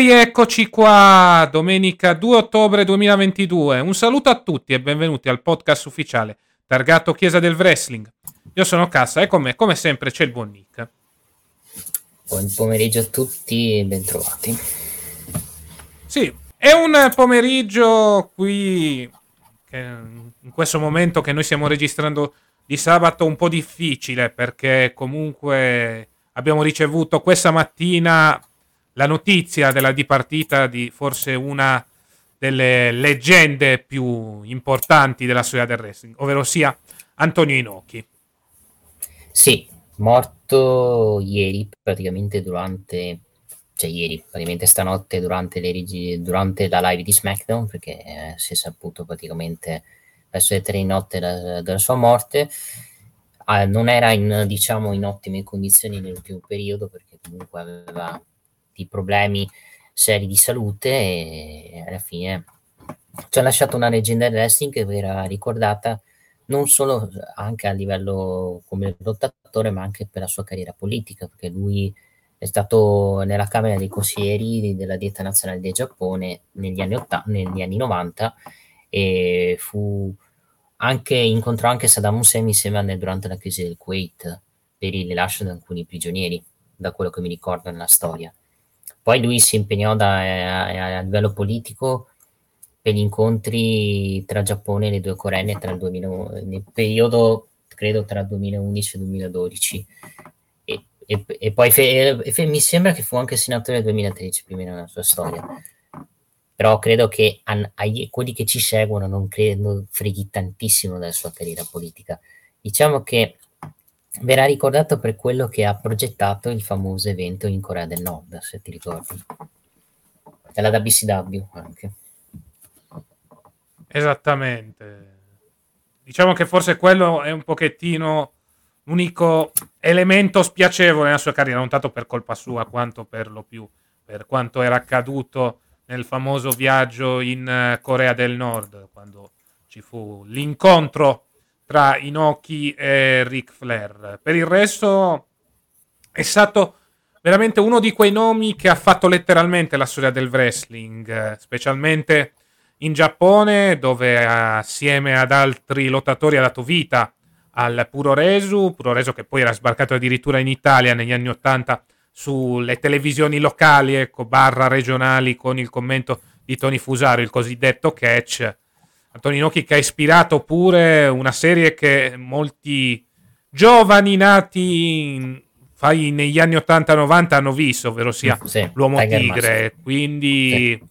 rieccoci qua, domenica 2 ottobre 2022. Un saluto a tutti e benvenuti al podcast ufficiale targato Chiesa del Wrestling. Io sono Cassa e con me, come sempre, c'è il buon Nick. Buon pomeriggio a tutti e bentrovati. Sì, è un pomeriggio qui, in questo momento che noi stiamo registrando di sabato, un po' difficile perché comunque abbiamo ricevuto questa mattina la notizia della dipartita di forse una delle leggende più importanti della storia del wrestling, ovvero sia Antonio Inoki. Sì, morto ieri praticamente durante, cioè ieri praticamente stanotte durante, le durante la live di SmackDown perché eh, si è saputo praticamente verso le tre di notte da- della sua morte. Ah, non era in, diciamo, in ottime condizioni nell'ultimo periodo perché comunque aveva di problemi seri di salute e alla fine ci ha lasciato una leggenda del wrestling che verrà ricordata non solo anche a livello come lottatore ma anche per la sua carriera politica perché lui è stato nella Camera dei Consiglieri della Dieta Nazionale del Giappone negli anni, 80, negli anni 90 e fu anche, incontrò anche Saddam Hussein insieme a durante la crisi del Kuwait per il rilascio di alcuni prigionieri da quello che mi ricordo nella storia poi lui si impegnò da, a, a, livello politico per gli incontri tra Giappone e le due Coree tra il 2000, nel periodo credo tra il 2011 e il 2012 e, e, e poi fe, fe, mi sembra che fu anche senatore nel 2013 prima nella sua storia. Però credo che a, a, quelli che ci seguono non credo freghi tantissimo della sua carriera politica. Diciamo che verrà ricordato per quello che ha progettato il famoso evento in Corea del Nord, se ti ricordi. È la WCW anche. Esattamente. Diciamo che forse quello è un pochettino l'unico elemento spiacevole nella sua carriera, non tanto per colpa sua quanto per lo più per quanto era accaduto nel famoso viaggio in eh, Corea del Nord, quando ci fu l'incontro tra Inoki e Ric Flair. Per il resto è stato veramente uno di quei nomi che ha fatto letteralmente la storia del wrestling, specialmente in Giappone, dove assieme ad altri lottatori ha dato vita al Puroresu, Puroresu che poi era sbarcato addirittura in Italia negli anni Ottanta sulle televisioni locali, ecco, barra regionali con il commento di Tony Fusaro, il cosiddetto catch, Antonio Inoki che ha ispirato pure una serie che molti giovani nati in, fai, negli anni 80-90 hanno visto, ovvero sia sì, l'Uomo Tiger Tigre. Mask. Quindi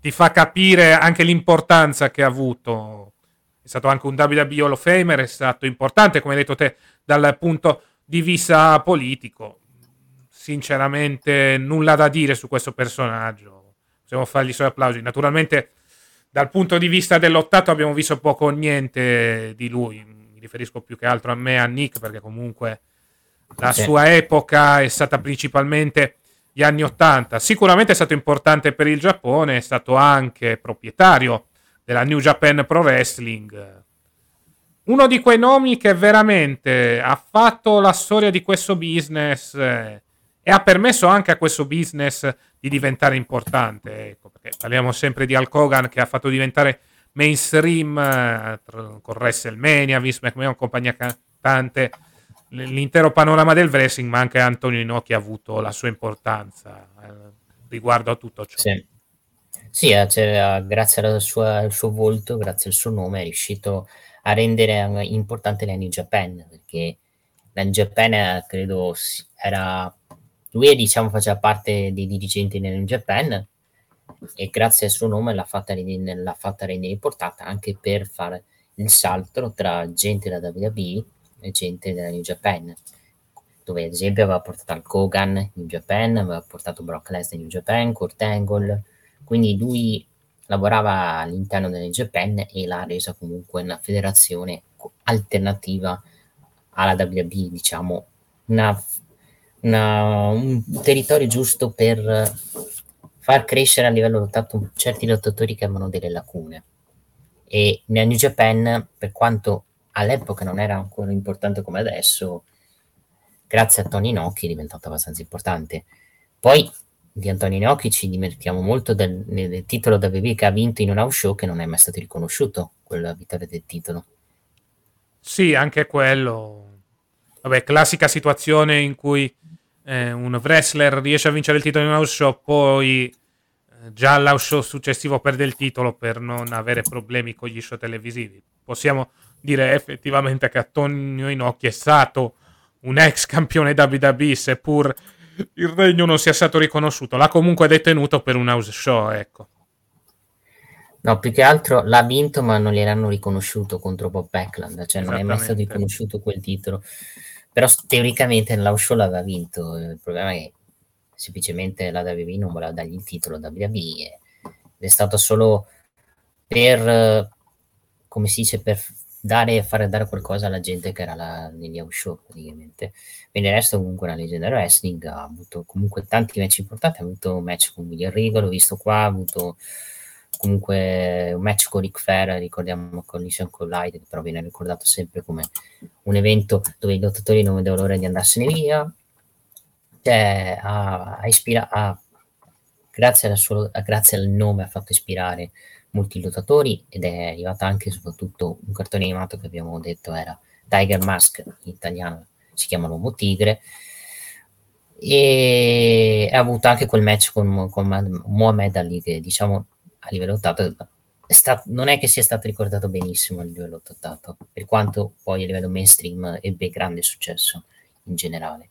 ti fa capire anche l'importanza che ha avuto. È stato anche un WWE Hall of Famer, è stato importante, come hai detto te, dal punto di vista politico. sinceramente nulla da dire su questo personaggio. Possiamo fargli solo applausi. Naturalmente, dal punto di vista dell'ottato, abbiamo visto poco o niente di lui. Mi riferisco più che altro a me a Nick, perché comunque la sì. sua epoca è stata principalmente gli anni 80. Sicuramente è stato importante per il Giappone, è stato anche proprietario della New Japan Pro Wrestling. Uno di quei nomi che veramente ha fatto la storia di questo business eh, e ha permesso anche a questo business di diventare importante. Ecco, perché parliamo sempre di Hulk Hogan che ha fatto diventare mainstream eh, con WrestleMania, Vince McMahon, compagnia cantante l'intero panorama del wrestling, ma anche Antonio Inoki ha avuto la sua importanza eh, riguardo a tutto ciò. Sì, sì eh, cioè, grazie al suo, al suo, volto, grazie al suo nome, è riuscito a rendere importante la New Japan, perché la New Japan eh, credo era... Lui diciamo faceva parte dei dirigenti della New Japan e grazie al suo nome l'ha fatta, l'ha fatta rendere importante anche per fare il salto tra gente da WWE gente della New Japan, dove ad esempio aveva portato al Kogan New Japan, aveva portato Brock Lesnar New Japan, Kurt Angle, quindi lui lavorava all'interno della New Japan e l'ha resa comunque una federazione alternativa alla WWE, diciamo, una, una, un territorio giusto per far crescere a livello lottato certi lottatori che avevano delle lacune. E nella New Japan, per quanto all'epoca non era ancora importante come adesso, grazie a Tony Nocchi è diventato abbastanza importante. Poi di Antonio Gnocchi ci dimentichiamo molto del, del titolo da WWE che ha vinto in un house show che non è mai stato riconosciuto, quella vittoria del titolo. Sì, anche quello. Vabbè, classica situazione in cui eh, un wrestler riesce a vincere il titolo in un house show, poi eh, già all'house show successivo perde il titolo per non avere problemi con gli show televisivi. Possiamo dire effettivamente che Antonio Inocchi è stato un ex campione WWE, seppur il regno non sia stato riconosciuto. L'ha comunque detenuto per un house show, ecco. No, più che altro l'ha vinto, ma non gliel'hanno riconosciuto contro Bob Backland, cioè non è mai stato riconosciuto quel titolo. Però teoricamente nell'house show l'aveva vinto. Il problema è che semplicemente la WWE non voleva dargli il titolo WWE ed è stato solo per, come si dice, per dare, fare dare qualcosa alla gente che era negli house show praticamente. Per il resto comunque una Legendary Wrestling ha avuto comunque tanti match importanti, ha avuto un match con William Regal, l'ho visto qua, ha avuto comunque un match con Ric Fair, ricordiamo Collision Collide, però viene ricordato sempre come un evento dove i lottatori non vedevano l'ora di andarsene via. Cioè, ha, ha ispirato, grazie, suo, grazie al nome ha fatto ispirare molti lottatori ed è arrivata anche e soprattutto un cartone animato che abbiamo detto era Tiger Mask, in italiano si chiama L'Uomo Tigre, e ha avuto anche quel match con, con Muhammad Ali che diciamo a livello lottato è stato, non è che sia stato ricordato benissimo a livello lottato, per quanto poi a livello mainstream ebbe grande successo in generale.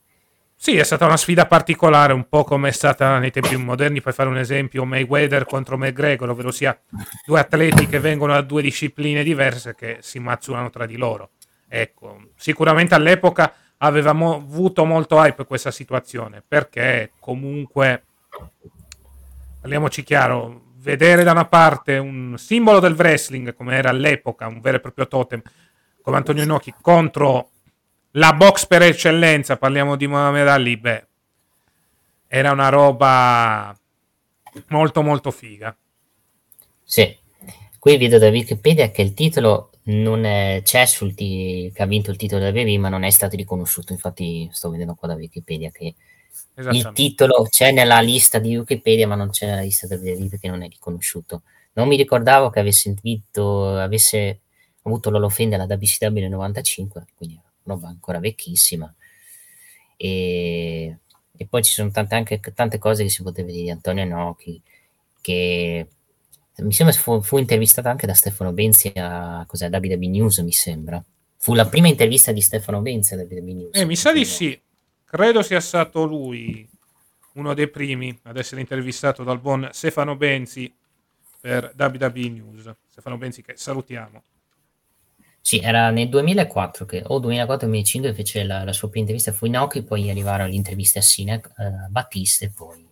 Sì, è stata una sfida particolare, un po' come è stata nei tempi moderni, per fare un esempio, Mayweather contro McGregor, ovvero sia due atleti che vengono da due discipline diverse che si mazzolano tra di loro. Ecco, sicuramente all'epoca avevamo avuto molto hype questa situazione, perché comunque, parliamoci chiaro, vedere da una parte un simbolo del wrestling, come era all'epoca, un vero e proprio totem, come Antonio Inoki, contro la box per eccellenza, parliamo di Mohamed Ali, beh, era una roba molto molto figa. Sì, qui vedo da Wikipedia che il titolo non è, c'è sul t- che ha vinto il titolo da WWE, ma non è stato riconosciuto. Infatti, sto vedendo qua da Wikipedia che il titolo c'è nella lista di Wikipedia, ma non c'è nella lista da WWE perché non è riconosciuto. Non mi ricordavo che avesse vinto, avesse avuto l'Olofende alla WCW nel 95, quindi roba ancora vecchissima. E, e poi ci sono tante, anche tante cose che si poteva dire di Antonio Inoki, che mi sembra fu, fu intervistato anche da Stefano Benzi a cos'è, WB News, mi sembra. Fu la prima intervista di Stefano Benzi a WB News. Eh, mi sa di sì. Credo sia stato lui uno dei primi ad essere intervistato dal buon Stefano Benzi per WB News. Stefano Benzi che salutiamo. Sì, era nel 2004 che, o 2004-2005 fece la, la, sua prima intervista a Fuinoki, poi arrivarono le interviste a Sinek, uh, Battista e poi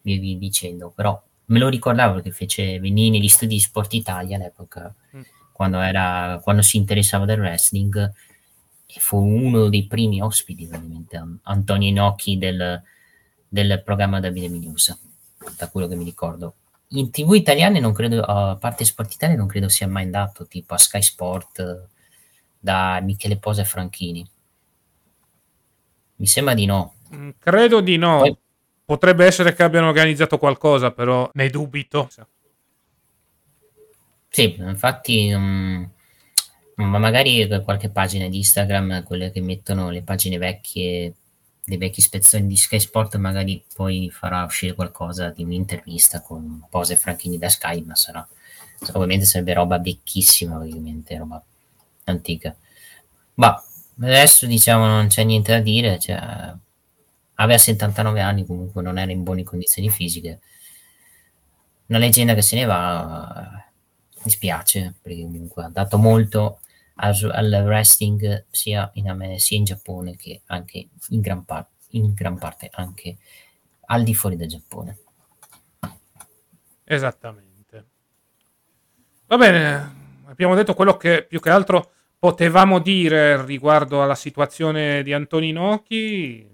via via dicendo. Però me lo ricordavo perché fece venire negli studi di Sport Italia all'epoca, mm. quando, era, quando si interessava del wrestling, e fu uno dei primi ospiti, veramente, Antonio Inocchi del, del programma WM News, da quello che mi ricordo. In tv italiane non credo, a parte Sport Italia, non credo sia mai andato, tipo a Sky Sport, da Michele Posa e Franchini. Mi sembra di no. Mm, credo di no. Poi, Potrebbe essere che abbiano organizzato qualcosa, però ne dubito. Sì, infatti, um, ma magari qualche pagina di Instagram, quelle che mettono le pagine vecchie dei vecchi spezzoni di Sky Sport, magari poi farà uscire qualcosa di un'intervista con pose franchini da Sky, ma sarà ovviamente sarebbe roba vecchissima, ovviamente, roba antica. Ma adesso diciamo non c'è niente da dire, cioè, aveva 79 anni, comunque non era in buone condizioni fisiche. Una leggenda che se ne va, mi spiace, perché comunque ha dato molto al, wrestling sia in, sia in Giappone che anche in gran, par- in gran parte anche al di fuori del Giappone. Esattamente. Va bene, abbiamo detto quello che più che altro potevamo dire riguardo alla situazione di Antoninochi.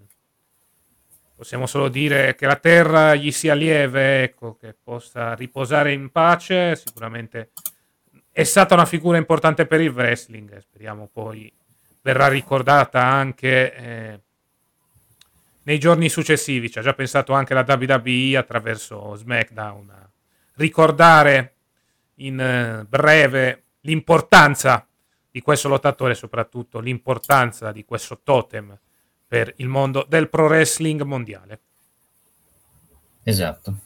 Possiamo solo dire che la terra gli sia lieve, ecco, che possa riposare in pace. Sicuramente è stata una figura importante per il wrestling. Speriamo poi verrà ricordata anche eh, nei giorni successivi. Ci ha già pensato anche la WWE attraverso SmackDown a ricordare in eh, breve l'importanza di questo lottatore, soprattutto l'importanza di questo totem per il mondo del pro wrestling mondiale. Esatto.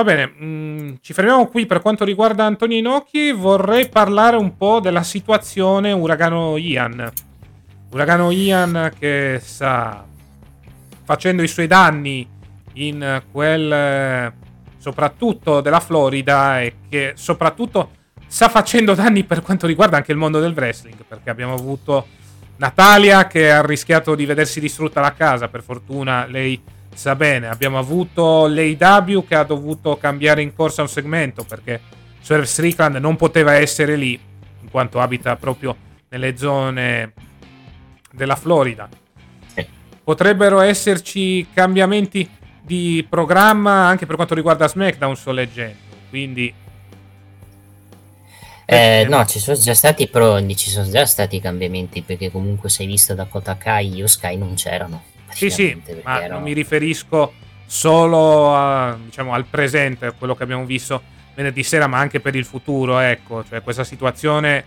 Va bene, mh, mm, ci fermiamo qui per quanto riguarda Antonio Inoki. Vorrei parlare un po' della situazione Uragano Ian. Uragano Ian che sta facendo i suoi danni in quel soprattutto della Florida e che soprattutto sta facendo danni per quanto riguarda anche il mondo del wrestling perché abbiamo avuto Natalia che ha rischiato di vedersi distrutta la casa, per fortuna lei sa bene. Abbiamo avuto l'AW che ha dovuto cambiare in corsa un segmento perché Swerve Strickland non poteva essere lì in quanto abita proprio nelle zone della Florida. Potrebbero esserci cambiamenti di programma anche per quanto riguarda SmackDown, sto leggendo. Quindi eh, no, ci sono già stati pro, ci sono già stati cambiamenti perché comunque se hai visto Dakota Kai, io Sky non c'erano. Sì, sì, ma ero... non mi riferisco solo a, diciamo, al presente, a quello che abbiamo visto venerdì sera, ma anche per il futuro, ecco, cioè questa situazione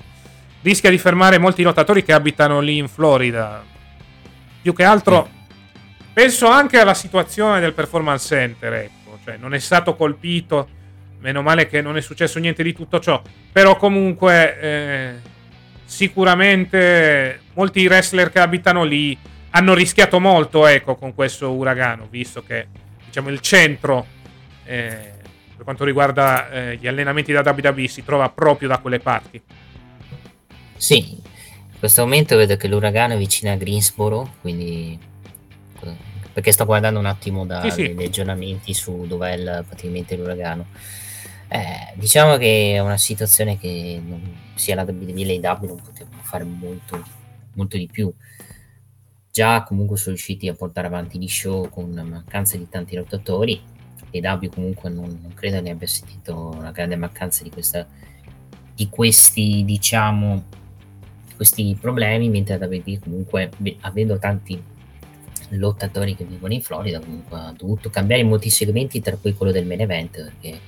rischia di fermare molti lottatori che abitano lì in Florida. Più che altro sì. penso anche alla situazione del performance center, ecco, cioè non è stato colpito Meno male che non è successo niente di tutto ciò. Però comunque eh, sicuramente molti wrestler che abitano lì hanno rischiato molto ecco, con questo uragano, visto che diciamo, il centro eh, per quanto riguarda eh, gli allenamenti da WWE si trova proprio da quelle parti. Sì, in questo momento vedo che l'uragano è vicino a Greensboro, quindi perché sto guardando un attimo dagli sì, sì. aggiornamenti su dov'è il, praticamente l'uragano. Eh, diciamo che è una situazione che non, sia la WWE e l'AW non potevano fare molto, molto di più. Già comunque sono riusciti a portare avanti gli show con mancanza di tanti lottatori. L'AW comunque non, non, credo ne abbia sentito una grande mancanza di, questa, di questi, diciamo, questi problemi, mentre WWE comunque, avendo tanti lottatori che vivono in Florida, comunque ha dovuto cambiare molti segmenti, tra cui quello del main event, perché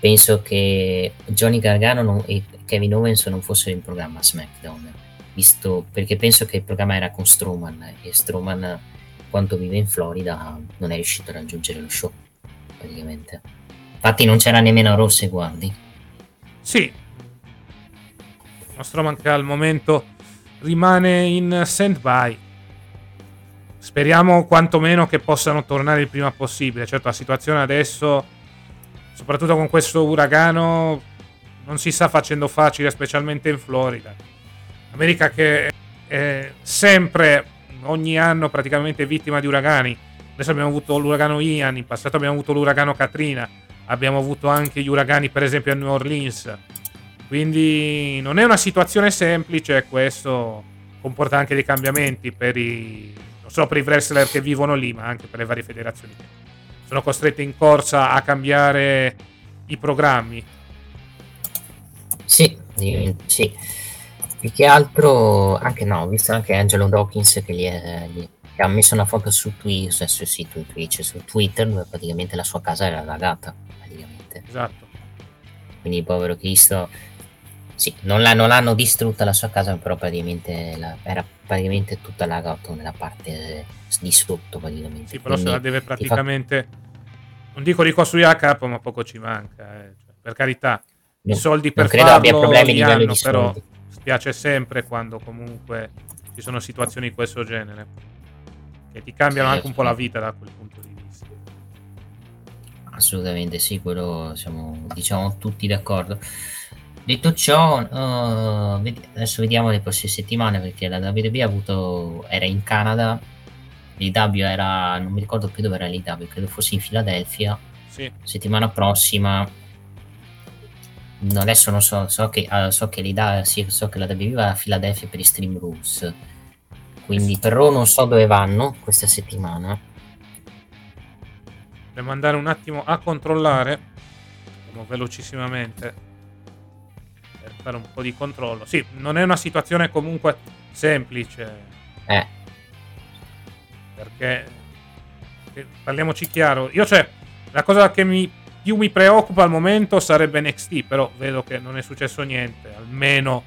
penso che Johnny Gargano non, e Kevin Owens non fossero in programma a SmackDown, visto, perché penso che il programma era con Strowman e Strowman, quanto vive in Florida, non è riuscito a raggiungere lo show, praticamente. Infatti non c'era nemmeno Rosse, guardi. Sì. Lo Strowman che al momento rimane in stand-by. Speriamo quantomeno che possano tornare il prima possibile. Certo, la situazione adesso soprattutto con questo uragano, non si sta facendo facile, specialmente in Florida. America che è sempre, ogni anno praticamente vittima di uragani. Adesso abbiamo avuto l'uragano Ian, in passato abbiamo avuto l'uragano Katrina, abbiamo avuto anche gli uragani per esempio a New Orleans. Quindi non è una situazione semplice questo comporta anche dei cambiamenti per i, non solo per i wrestler che vivono lì, ma anche per le varie federazioni. Sono costrette in corsa a cambiare i programmi. Sì, sì. Più che altro, anche no, ho visto anche Angelo Dawkins che, gli è, che ha messo una foto su Twitch, su, sì, Twitch, su Twitter dove praticamente la sua casa era allagata. Praticamente. Esatto. Quindi povero Cristo, sì, non, l'ha, non l'hanno distrutta la sua casa, però praticamente la, era praticamente tutta allagata nella parte di sotto praticamente. Sì, però Quindi se la deve praticamente... Fa... Non dico ricostruire a capo, ma poco ci manca. Eh. Cioè, per carità, i soldi per non credo farlo abbia problemi livello hanno, di però soldi. Spiace sempre quando comunque ci sono situazioni di questo genere che ti cambiano Sì, anche un po' la vita da quel punto di vista. Assolutamente sì, quello siamo diciamo tutti d'accordo. Detto ciò, uh, ved- adesso vediamo le prossime settimane perché la WWE ha avuto, era in Canada, l'IW era, non mi ricordo più dove era l'IW, credo fosse in Filadelfia. Sì, Settimana prossima, no, adesso non so, so che, uh, so che, l'IW, sì, so che la WWE va a Filadelfia per i Stream Rules, quindi però non so dove vanno questa settimana. Dobbiamo andare un attimo a controllare, andiamo velocissimamente per fare un po' di controllo. Sì, non è una situazione comunque semplice. Eh, perché parliamoci chiaro io cioè la cosa che mi, più mi preoccupa al momento sarebbe NXT però vedo che non è successo niente almeno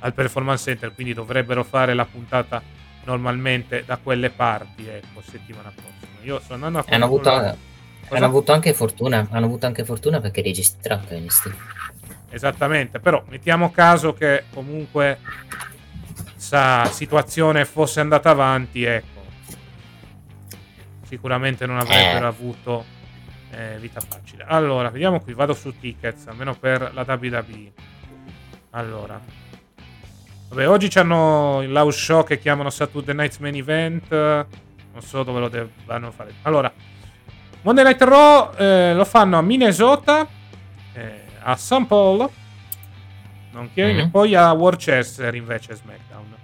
al performance center quindi dovrebbero fare la puntata normalmente da quelle parti ecco settimana prossima io sto andando a hanno avuto, Cosa? hanno avuto anche fortuna, hanno avuto anche fortuna perché è registrato NXT. Esattamente, però mettiamo caso che comunque questa situazione fosse andata avanti, ecco. Sicuramente non avrebbero Eh. avuto eh, vita facile. Allora, vediamo qui, vado su tickets, almeno per la WWE. Allora. Vabbè, oggi c'hanno il house show che chiamano Saturday Night's Main Event. Non so dove lo devono fare. Allora, Monday Night Raw eh, lo fanno a Minnesota, eh, a St. Paul, nonché Mhm. e poi a Worcester invece SmackDown.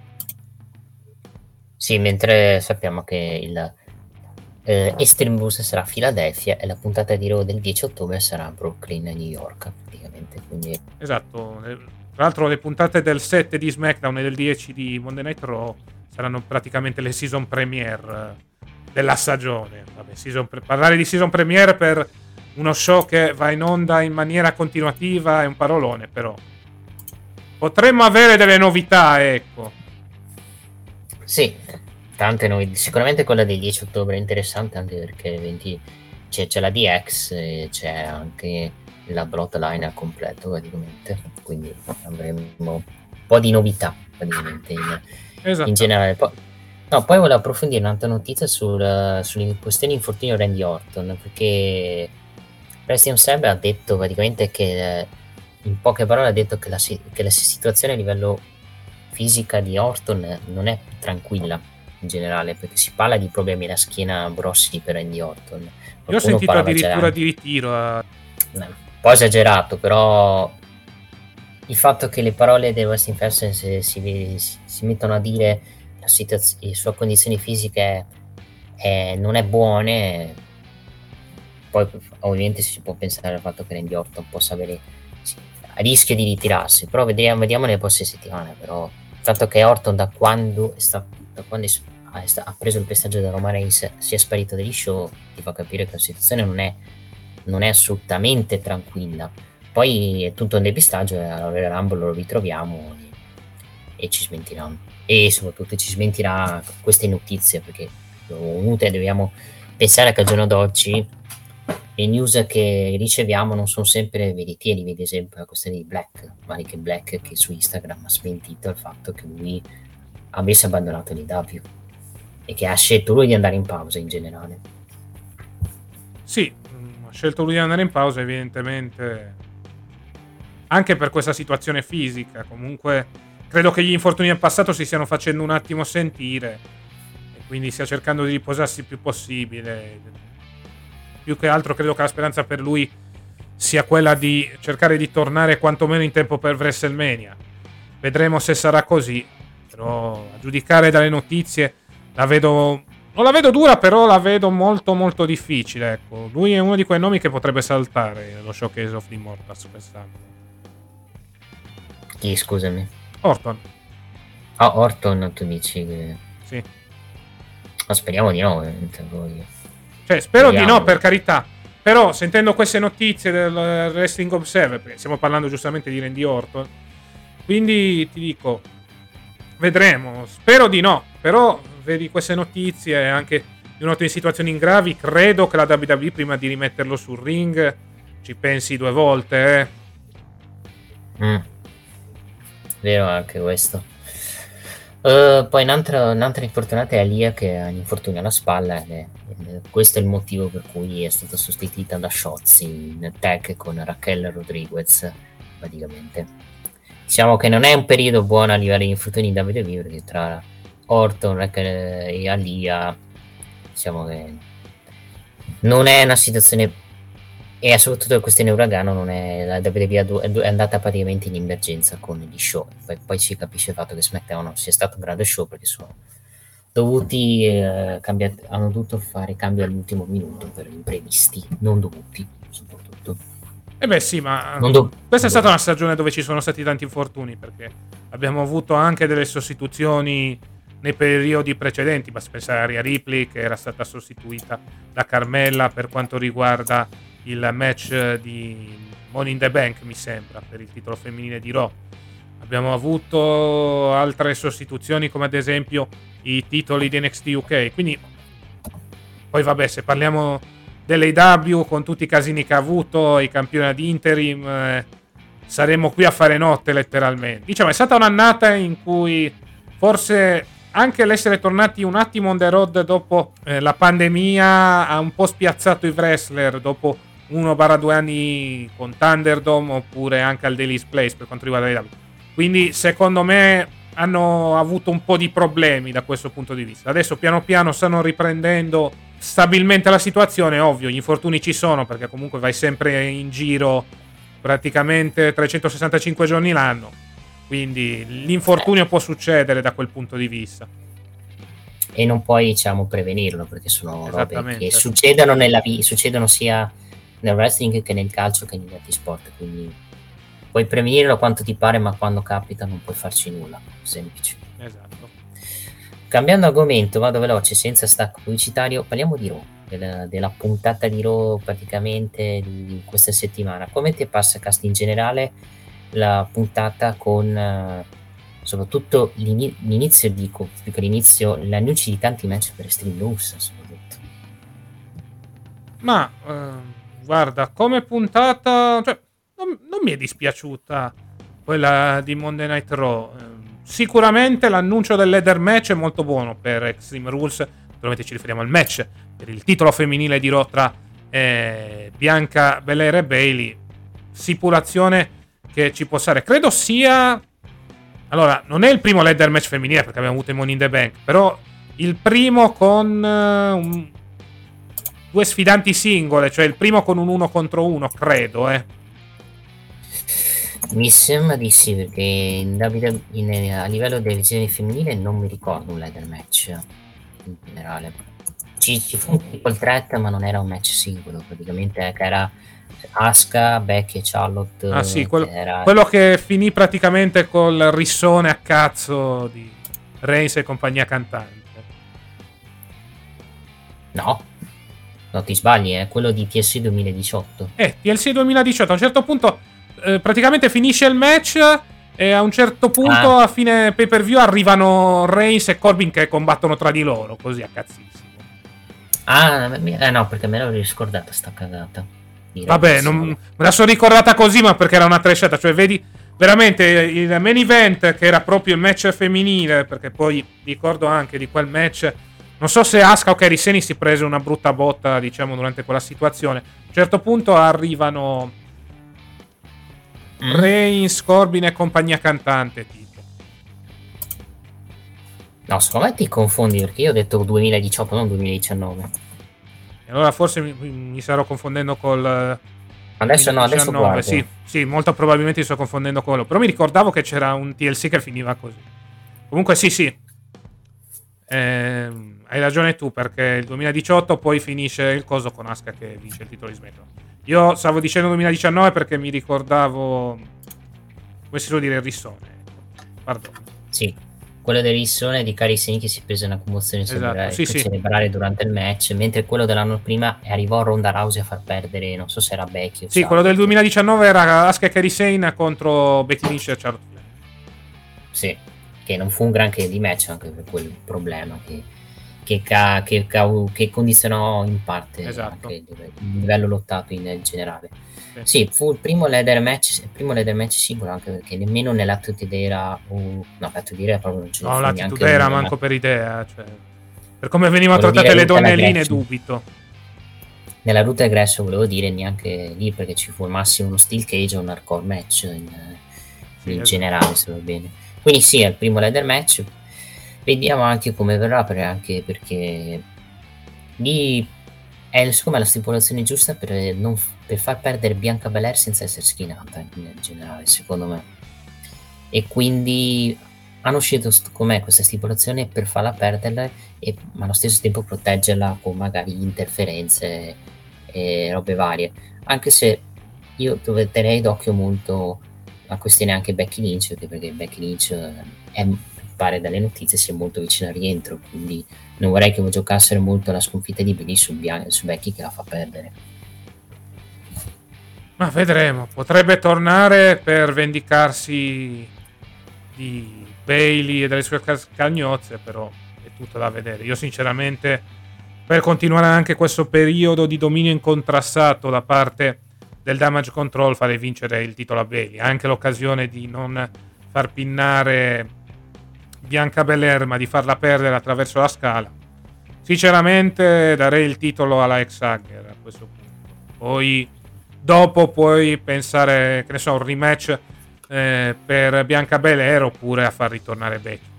Sì, mentre sappiamo che il eh, Extreme Rules sarà a Filadelfia e la puntata di Raw del 10 ottobre sarà a Brooklyn, New York, praticamente. Quindi Esatto. le- Tra l'altro le puntate del 7 di SmackDown e del 10 di Monday Night Raw saranno praticamente le season premiere eh, della stagione. Vabbè, season pre- parlare di season premiere per uno show che va in onda in maniera continuativa è un parolone, però potremmo avere delle novità, ecco. sì, tante novità. Sicuramente quella del 10 ottobre è interessante anche perché il 20 c'è, c'è la DX e c'è anche la Bloodline al completo praticamente. Quindi avremo un po' di novità praticamente in, Esatto. in generale. Poi, no, poi volevo approfondire un'altra notizia sul, sulle questioni di infortunio Randy Orton, perché Preston Saber ha detto praticamente che, in poche parole, ha detto che la, che la situazione a livello fisica di Orton non è tranquilla in generale, perché si parla di problemi alla schiena grossi per Randy Orton. Io ho sentito addirittura di ritiro. eh, un po' esagerato, però il fatto che le parole del West Person si, si, si mettono a dire la situaz- le sue condizioni fisiche eh, non è buone, poi ovviamente si può pensare al fatto che Randy Orton possa avere sì, rischio di ritirarsi, però vediamo, vediamo nelle prossime settimane, però il fatto che Orton da quando, è sta- da quando è ha, è preso il pestaggio da Roman Reigns sia sparito dagli show ti fa capire che la situazione non è non è assolutamente tranquilla. Poi è tutto un depistaggio e alla Royal Rumble lo ritroviamo e, e ci smentiranno. E soprattutto ci smentirà queste notizie perché comunque dobbiamo pensare che al giorno d'oggi le news che riceviamo non sono sempre veritieri, vedi esempio la questione di Black, Malik Black che su Instagram ha smentito il fatto che lui avesse abbandonato l'IW e che ha scelto lui di andare in pausa in generale. Sì, mm, ha scelto lui di andare in pausa, evidentemente anche per questa situazione fisica. Comunque, credo che gli infortuni del passato si stiano facendo un attimo sentire e quindi stia cercando di riposarsi il più possibile. Più che altro, credo che la speranza per lui sia quella di cercare di tornare quantomeno in tempo per WrestleMania. Vedremo se sarà così. Però a giudicare dalle notizie la vedo non la vedo dura, però la vedo molto molto difficile. Ecco. Lui è uno di quei nomi che potrebbe saltare lo Showcase of the Immortals quest'anno. Chi, scusami? Orton. Ah, Orton, tu dici che... Sì. Ma speriamo di no, veramente. Poi. Cioè, spero Speriamo. di no, per carità. Però, sentendo queste notizie del Wrestling Observer, perché stiamo parlando giustamente di Randy Orton, quindi ti dico, vedremo. Spero di no, però vedi queste notizie e anche di un in situazioni gravi, credo che la WWE prima di rimetterlo sul ring ci pensi due volte, eh. Mm. Vero anche questo. Eh, poi un'altra, un'altra infortunata è Alia che ha un infortunio alla spalla ed è- questo è il motivo per cui è stata sostituita da Shotzi in tag con Raquel Rodriguez praticamente. Diciamo che non è un periodo buono a livello di infortuni in WWE perché tra Orton e Alia diciamo che non è una situazione e soprattutto la questione uragano non è la WWE è andata praticamente in emergenza con gli show. Poi, poi si capisce il fatto che SmackDown non sia stato un grande show perché sono dovuti eh, cambiare hanno dovuto fare cambi all'ultimo minuto per imprevisti non dovuti soprattutto. Eh beh sì, ma do- questa è stata una stagione dove ci sono stati tanti infortuni perché abbiamo avuto anche delle sostituzioni nei periodi precedenti, basta pensare a Rhea Ripley che era stata sostituita da Carmella per quanto riguarda il match di Money in the Bank, mi sembra, per il titolo femminile di Raw. Abbiamo avuto altre sostituzioni come ad esempio i titoli di NXT UK, quindi poi vabbè, se parliamo dell'AW con tutti i casini che ha avuto, i campioni ad interim, eh, saremo qui a fare notte letteralmente. Diciamo, è stata un'annata in cui forse anche l'essere tornati un attimo on the road dopo eh, la pandemia ha un po' spiazzato i wrestler dopo uno barra due anni con Thunderdome oppure anche al Daily's Place per quanto riguarda l'AW. Quindi secondo me hanno avuto un po' di problemi da questo punto di vista. Adesso piano piano stanno riprendendo stabilmente la situazione, ovvio, gli infortuni ci sono perché comunque vai sempre in giro praticamente 365 giorni l'anno. Quindi l'infortunio può succedere da quel punto di vista. e non puoi diciamo prevenirlo perché sono robe che succedono nella succedono sia nel wrestling che nel calcio che negli altri sport quindi puoi prevenirlo quanto ti pare ma quando capita non puoi farci nulla semplice Esatto. cambiando argomento vado veloce senza stacco pubblicitario parliamo di Raw della, della puntata di Raw praticamente di questa settimana come ti passa cast in generale la puntata con eh, soprattutto l'ini- l'inizio dico più che l'inizio l'annuncio di tanti match per Extreme Rules soprattutto Ma ehm, guarda, come puntata, cioè, non, non mi è dispiaciuta quella di Monday Night Raw. Ehm, sicuramente l'annuncio del leader match è molto buono per Extreme Rules. Naturalmente ci riferiamo al match per il titolo femminile di Raw tra eh, Bianca Belair e Bailey. Stipulazione che ci può stare. Credo sia. Allora, non è il primo leader match femminile perché abbiamo avuto i Money in the Bank, però il primo con eh, un- due sfidanti singole, cioè il primo con un uno contro uno, credo, eh. mi sembra di sì perché in in- a livello di divisione femminile non mi ricordo un ladder match in generale ci, ci fu un triple threat ma non era un match singolo praticamente eh, era Asuka, Becky e Charlotte Ah sì, che quello, era- quello che finì praticamente col rissone a cazzo di Reigns e compagnia cantante. no no ti sbagli è quello di TSC 2018 Eh, TLC 2018, a un certo punto eh, praticamente finisce il match e a un certo punto Ah. a fine pay per view arrivano Reigns e Corbin che combattono tra di loro, così a cazzissimo. ah eh, no perché me l'avevo riscordata sta cagata Vabbè, non, me la sono ricordata così, ma perché era una trashata. Cioè, vedi veramente il main event, che era proprio il match femminile. Perché poi ricordo anche di quel match. Non so se Asuka o Kairi Seni si prese una brutta botta, diciamo, durante quella situazione. A un certo punto arrivano. Mm. Reigns, Corbin e compagnia cantante, tipo. No, secondo me ti confondi perché io ho detto 2018, non 2019. E allora forse mi, mi starò confondendo col... eh, Adesso no, adesso 2019, guardo. Sì, sì, molto probabilmente mi sto confondendo con quello. Però mi ricordavo che c'era un TLC che finiva così. Comunque sì, sì. Ehm, hai ragione tu perché il 2018 poi finisce il coso con Asuka che vince il titolo di SmackDown. Io stavo dicendo 2019 perché mi ricordavo come si suol dire il rissone. Pardon. Sì, quello del rissone di Cari Seni che si è presa una commozione Esatto, cerebrale, sì, sì. cerebrale durante il match, mentre quello dell'anno prima arrivò Ronda Rousey a far perdere, non so se era Becky o Sì, quello del 2019 era Asuka e Kairi Sane contro Becky Lynch e Charlotte. Sì, che non fu un granché di match anche per quel problema che, che, ca- che, ca- che condizionò in parte Esatto. anche il, livello lottato in generale. Sì. Sì, fu il primo leather match, il primo leather match singolo anche perché nemmeno nell'Attitude Era o no, l'Attitude Era proprio non ce No, l'attitude era manco per idea. Cioè, per come venivano trattate le donne lì ne dubito. Nella ruta aggresso volevo dire neanche lì perché ci fu al massimo uno steel cage o un hardcore match in, Sì, in esatto. generale se va bene. Quindi sì, è il primo leather match. Vediamo anche come verrà per- anche perché lì è secondo me la stipulazione giusta per, non- per far perdere Bianca Belair senza essere schinata in generale secondo me. E quindi hanno scelto st- com'è questa stipulazione per farla perdere e, ma allo stesso tempo proteggerla con magari interferenze e robe varie. Anche se io terrei d'occhio molto la questione anche Becky Lynch, perché- Becky Lynch è, pare dalle notizie sia molto vicina al rientro, quindi non vorrei che giocassero molto la sconfitta di Billy su, Bian- su Becky che la fa perdere. Ma vedremo. Potrebbe tornare per vendicarsi di Bailey e delle sue cagnozze, però è tutto da vedere. Io sinceramente, per continuare anche questo periodo di dominio incontrassato da parte del damage control, farei vincere il titolo a Bailey. Anche l'occasione di non far pinnare Bianca Belair, ma di farla perdere attraverso la scala. Sinceramente darei il titolo alla ex Hager a questo punto. Poi dopo puoi pensare, che ne so, un rematch eh, per Bianca Belair oppure a far ritornare Becky.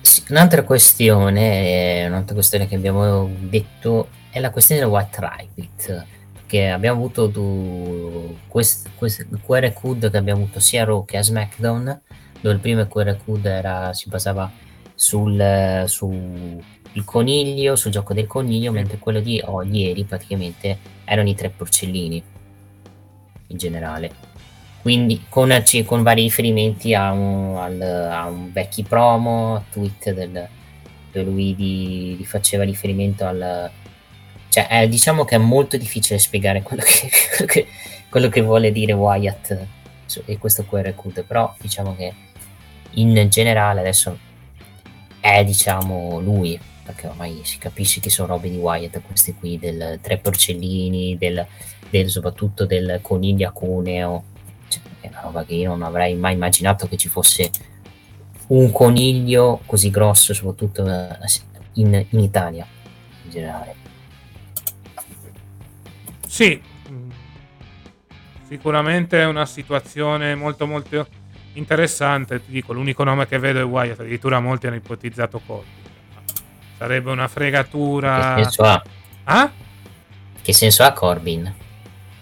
Sì, un'altra questione, un'altra questione che abbiamo detto è la questione del White Rabbit. Perché abbiamo avuto du- QR Code che abbiamo avuto sia a Raw che a SmackDown, dove il primo QR Code era, si basava sul, su il coniglio, sul gioco del coniglio, mentre quello di oh, ieri praticamente erano i tre porcellini in generale. Quindi con, con vari riferimenti a un, al- a un vecchi promo, tweet del, dove lui di, di faceva riferimento al... Cioè, eh, diciamo che è molto difficile spiegare quello che, quello che, quello che vuole dire Wyatt e questo QR code, però diciamo che in generale adesso è diciamo lui, perché ormai si capisce che sono robe di Wyatt questi qui, del tre porcellini, del, del- soprattutto del coniglio a cuneo, cioè, è una roba che io non avrei mai immaginato che ci fosse un coniglio così grosso, soprattutto eh, in, in Italia in generale. Sì, mm, sicuramente è una situazione molto molto interessante. Ti dico, l'unico nome che vedo è Wyatt, addirittura molti hanno ipotizzato Corbin. Sarebbe una fregatura. Che senso ha? Ah? Che senso ha Corbin?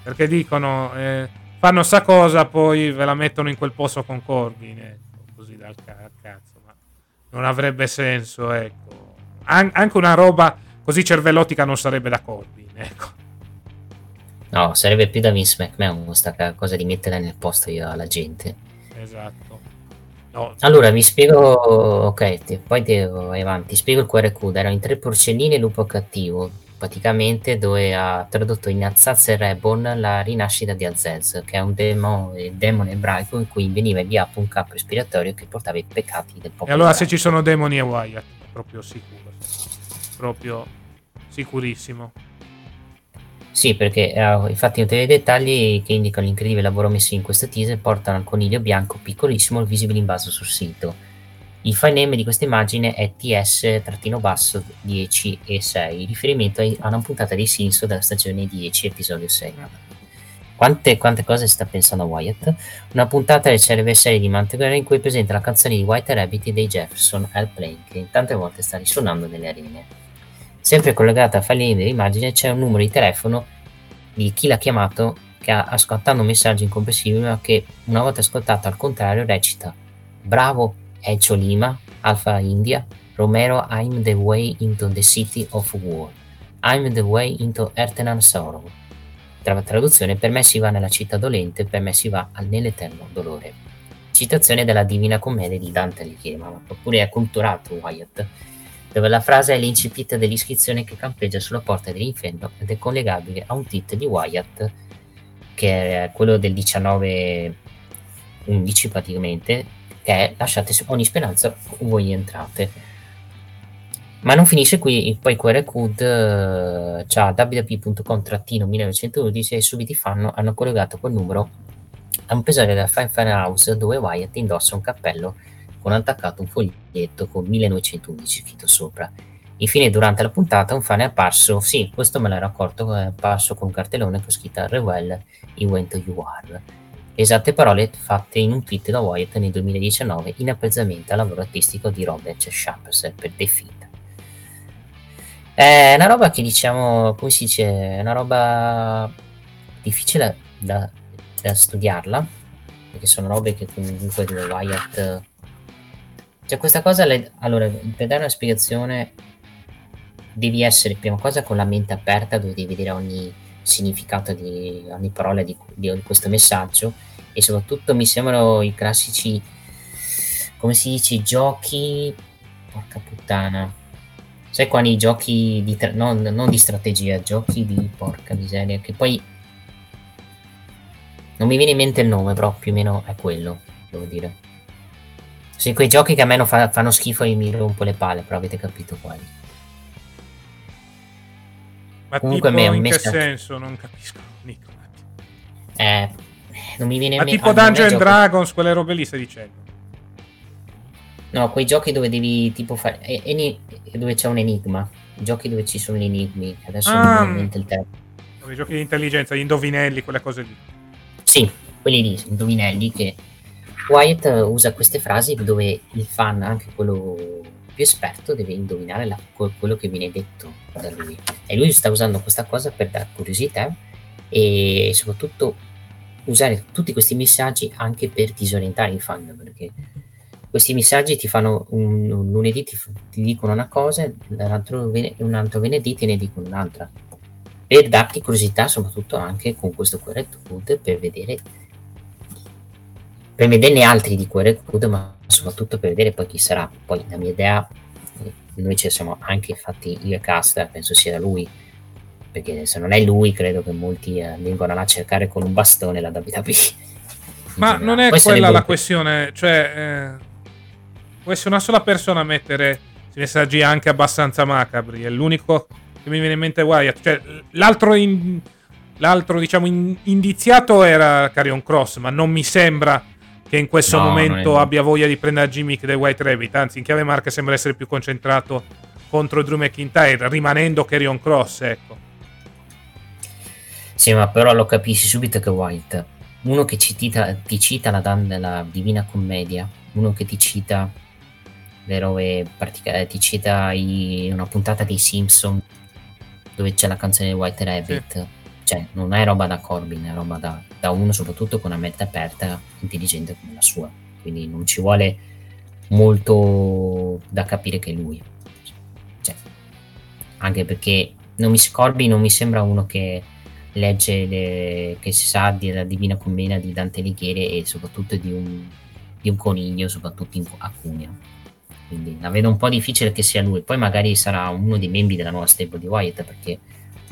Perché dicono, eh, fanno sta cosa, poi ve la mettono in quel posto con Corbin, ecco, così dal ca- cazzo, ma non avrebbe senso, ecco. An- anche una roba così cervellotica non sarebbe da Corbin, ecco. No, sarebbe più da Vince McMahon questa cosa di metterla nel posto io alla gente. Esatto. No, Allora, vi spiego, ok, ti- poi ti- vai avanti, ti spiego il QR code, erano in tre porcellini e lupo cattivo, praticamente dove ha tradotto in Azaz e Reborn la rinascita di Azez, che è un demo, il demone ebraico in cui veniva inviato un capo respiratorio che portava i peccati del popolo E allora se ebraico. ci sono demoni e Wyatt, proprio sicuro. Proprio sicurissimo. Sì, perché eh, infatti notare i dettagli che indicano l'incredibile lavoro messo in questo teaser portano al coniglio bianco piccolissimo visibile in basso sul sito. Il file name di questa immagine è TS-10 e 6, in riferimento a una puntata dei Simpson della stagione 10, episodio 6. quante, quante cose sta pensando Wyatt? Una puntata del celebre serie di Mantegore in cui presenta la canzone di White Rabbit dei Jefferson Airplane, che tante volte sta risuonando nelle arene. Sempre collegata a file dell'immagine c'è un numero di telefono di chi l'ha chiamato che ha ascoltato un messaggio incomprensibile ma che una volta ascoltato al contrario recita Bravo Echo Lima, Alpha India, Romero I'm the way into the city of war. I'm the way into eternal sorrow. Tra traduzione, per me si va nella città dolente, per me si va nell'eterno dolore. Citazione della Divina Commedia di Dante Alighieri, ma oppure è culturato Wyatt, dove la frase è l'incipit dell'iscrizione che campeggia sulla porta dell'inferno ed è collegabile a un tweet di Wyatt, che è quello del 19-11 praticamente, che è lasciate ogni speranza voi entrate. Ma non finisce qui, poi QR Code uh, c'ha www.com-1911 e subito i fan hanno collegato quel numero a un episodio della Fine House dove Wyatt indossa un cappello con attaccato un foglietto con 1911 scritto sopra. Infine, durante la puntata, un fan è apparso, sì, questo me l'ero accorto, è apparso con un cartellone con scritta Rewell, I went you are. Esatte parole fatte in un tweet da Wyatt nel 2019 in apprezzamento al lavoro artistico di Robert Sharps per The Feed. È una roba che diciamo, come si dice, è una roba difficile da, da studiarla, perché sono robe che comunque dove Wyatt... Cioè questa cosa, le, allora, per dare una spiegazione devi essere prima cosa con la mente aperta, dove devi vedere ogni significato di ogni parola di, di, questo messaggio e soprattutto mi sembrano i classici, come si dice, giochi, porca puttana, Sai quando i giochi di tra- non, non di strategia, giochi di porca miseria, che poi non mi viene in mente il nome, però più o meno è quello, devo dire. Sì, quei giochi che a me non fa- fanno schifo e mi rompo le palle, però avete capito quali. Ma Comunque tipo, me, in che senso? Non capisco, Nico. Eh, non mi viene in mente... Ma tipo Dungeon Dragons, quelle robe lì stai dicendo? No, quei giochi dove devi tipo fare. Eni... dove c'è un enigma. Giochi dove ci sono gli enigmi. Adesso ah, non mi mente il tempo. I giochi di intelligenza, gli indovinelli, quelle cose lì. Sì, quelli lì, indovinelli che Wyatt usa queste frasi dove il fan, anche quello più esperto, deve indovinare la, quello che viene detto da lui. E lui sta usando questa cosa per dare curiosità e soprattutto usare tutti questi messaggi anche per disorientare i fan, perché questi messaggi ti fanno un, un lunedì ti, ti, dicono una cosa un altro venerdì te ne dicono un'altra per darti curiosità soprattutto anche con questo QR code per vedere per vederne altri di QR code ma soprattutto per vedere poi chi sarà poi la mia idea noi ci siamo anche fatti io e Caster penso sia lui perché se non è lui credo che molti eh, vengono là a cercare con un bastone la WWE ma non è poi quella la questione cioè eh può essere una sola persona a mettere messaggi anche abbastanza macabri. È l'unico che mi viene in mente Wyatt. Cioè, l'altro, in, l'altro diciamo, in, indiziato era Carion Cross, ma non mi sembra che in questo no, momento abbia voglia di prendere gimmick del White Rabbit. Anzi, in chiave marca sembra essere più concentrato contro Drew McIntyre, rimanendo Carion Cross, ecco. Sì, ma però lo capisci subito che White, uno che ci tita, ti cita la, la Divina Commedia, uno che ti cita le robe particolari. Ti cita i, una puntata dei Simpson dove c'è la canzone di White Rabbit. Sì. Cioè, non è roba da Corbin, è roba da, da uno soprattutto con una mente aperta, intelligente come la sua. Quindi non ci vuole molto da capire che lui. Cioè, anche perché non mi, Corbin non mi sembra uno che legge le, che si sa della Divina Commedia di Dante Alighieri e soprattutto di un, di un coniglio, soprattutto in, a Cuneo quindi la vedo un po' difficile che sia lui. Poi magari sarà uno dei membri della nuova stable di Wyatt, perché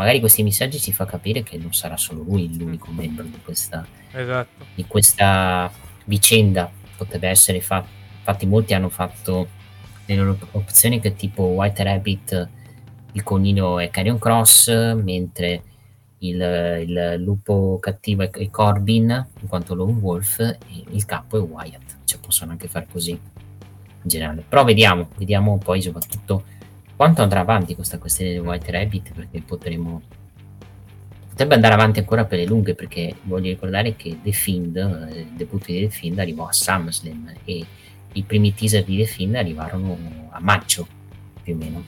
magari questi messaggi ci fa capire che non sarà solo lui l'unico membro di questa, esatto. di questa vicenda. Potrebbe essere fa- infatti molti hanno fatto le loro opzioni che tipo White Rabbit, il coniglio è Carrion Cross, mentre il, il, lupo cattivo è Corbin, in quanto Lone Wolf, e il capo è Wyatt. Cioè possono anche fare così in generale. Però vediamo, vediamo poi soprattutto quanto andrà avanti questa questione del White Rabbit, perché potremo, potrebbe andare avanti ancora per le lunghe perché voglio ricordare che The Fiend, eh, il debutto di The Fiend arrivò a SummerSlam e i primi teaser di The Fiend arrivarono a maggio più o meno.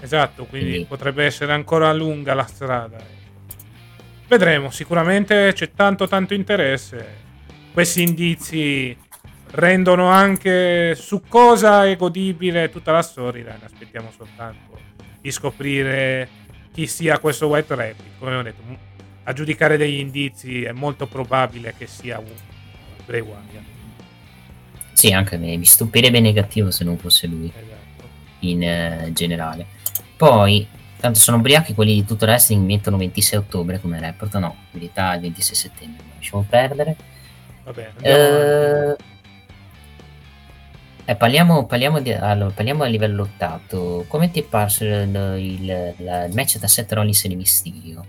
Esatto, quindi, quindi potrebbe essere ancora lunga la strada. Vedremo, sicuramente c'è tanto tanto interesse. Questi indizi rendono anche su cosa è godibile tutta la storia. Aspettiamo soltanto di scoprire chi sia questo White Rabbit. Come ho detto, a giudicare degli indizi è molto probabile che sia un Bray Wyatt. Sì, anche a me mi stupirebbe negativo se non fosse lui esatto. in uh, generale. Poi, tanto sono ubriachi quelli di tutto wrestling mettono 26 ottobre come report, no, in verità il 26 settembre, lasciamo perdere. Vabbè, eh, eh, parliamo, parliamo, di, allora, parliamo, a livello lottato. Come ti è parso il, il, il match tra Seth Rollins e Mysterio?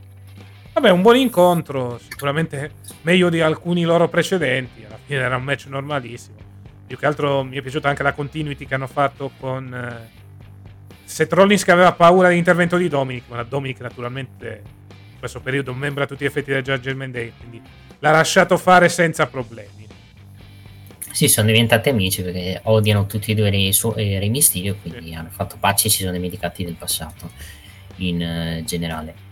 Vabbè, un buon incontro, sicuramente meglio di alcuni loro precedenti. Alla fine era un match normalissimo. Più che altro mi è piaciuta anche la continuity che hanno fatto con eh, Seth Rollins che aveva paura dell'intervento di Dominic, ma Dominic naturalmente in questo periodo membra a tutti gli effetti del Judgment Day, quindi l'ha lasciato fare senza problemi. Sì, sono diventati amici perché odiano tutti e due Re, Re Mysterio, quindi hanno fatto pace e si sono dimenticati del passato in uh, generale.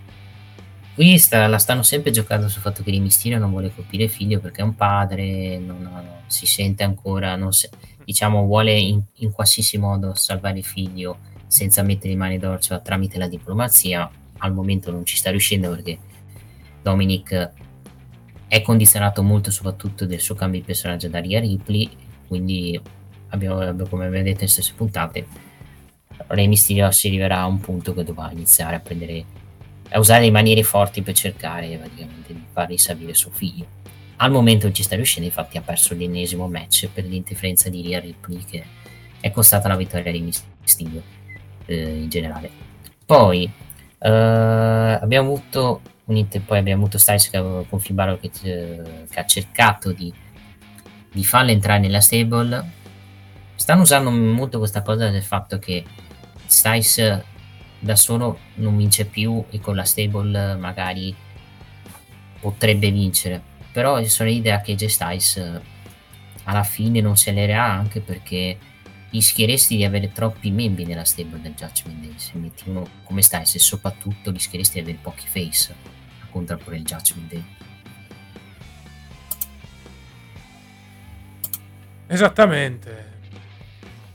Qui sta, la stanno sempre giocando sul fatto che Re Mysterio non vuole colpire il figlio perché è un padre, non, non, si sente ancora, se, diciamo, vuole in, in, qualsiasi modo salvare il figlio senza mettere in mani d'orcio tramite la diplomazia. Al momento non ci sta riuscendo perché Dominic è condizionato molto soprattutto del suo cambio di personaggio da Ria Ripley, quindi abbiamo, come abbiamo detto nelle stesse puntate, Rey Mysterio si arriverà a un punto che dovrà iniziare a prendere a usare le maniere forti per cercare praticamente di far risalire suo figlio. Al momento non ci sta riuscendo, infatti ha perso l'ennesimo match per l'interferenza di Ria Ripley che è costata la vittoria di Mysterio eh, in generale. Poi eh, abbiamo avuto Unite, poi abbiamo avuto Styles che aveva confermato che, che, ha cercato di, di farla entrare nella stable. Stanno usando molto questa cosa del fatto che Styles da solo non vince più e con la stable magari potrebbe vincere. Però sono l'idea che J Styles alla fine non se l'era anche perché rischieresti di avere troppi membri nella stable del Judgment Day se metti uno come Styles e soprattutto rischieresti di avere pochi face conta pure il Judgment Day. Esattamente.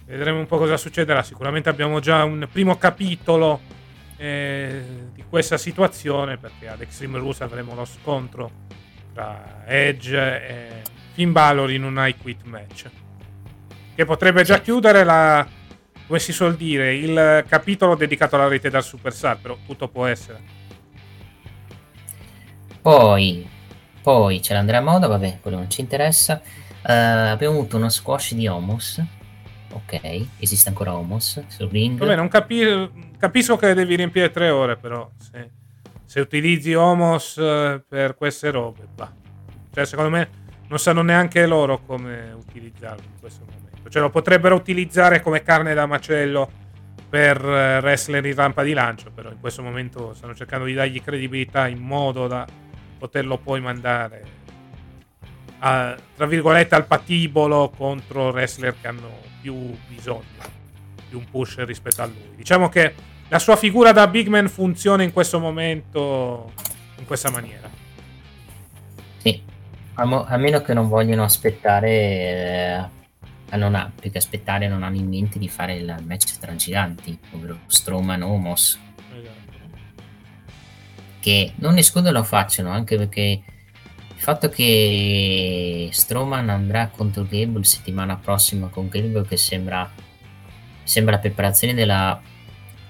Vedremo un po' cosa succederà. Sicuramente abbiamo già un primo capitolo eh, di questa situazione perché ad Extreme Rules avremo lo scontro tra Edge e Finn Balor in un I Quit match che potrebbe già chiudere la, come si suol dire, il capitolo dedicato alla rete dal Superstar, però tutto può essere. Poi, poi c'è l'Andrea Moda, vabbè, quello non ci interessa. Uh, abbiamo avuto uno squash di Homos. Ok, esiste ancora Homos sul ring. Vabbè, non capi- capisco che devi riempire tre ore, però se, se utilizzi Homos uh, per queste robe, bah. Cioè, secondo me non sanno neanche loro come utilizzarlo in questo momento. Cioè, lo potrebbero utilizzare come carne da macello per uh, wrestler in rampa di lancio, però in questo momento stanno cercando di dargli credibilità in modo da poterlo poi mandare a, tra virgolette al patibolo contro wrestler che hanno più bisogno di un push rispetto a lui. Diciamo che la sua figura da big man funziona in questo momento in questa maniera. Sì, a, mo- a meno che non vogliono aspettare, eh, non ha, perché aspettare non hanno in mente di fare il match tra giganti, ovvero Strowman o Moss che non escludo lo facciano, anche perché il fatto che Strowman andrà contro Gable settimana prossima con Gable che sembra, sembra la preparazione della,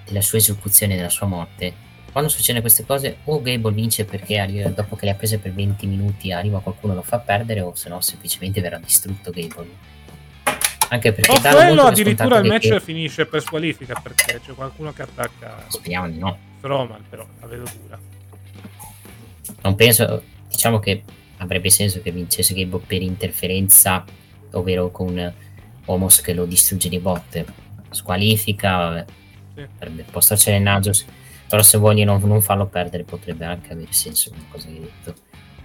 della sua esecuzione, della sua morte. Quando succedono queste cose, o Gable vince perché arriva, dopo che le ha prese per 20 minuti arriva qualcuno lo fa perdere, o se no semplicemente verrà distrutto Gable. Anche perché o quello addirittura il match che... finisce per squalifica perché c'è qualcuno che attacca. Speriamo di no. Strowman, però la vedo dura non penso, diciamo che avrebbe senso che vincesse Gable per interferenza, ovvero con Homos che lo distrugge di botte. Squalifica, vabbè. Sì. Potrebbe postarcene naso. però se vogliono non farlo perdere potrebbe anche avere senso una cosa che hai detto,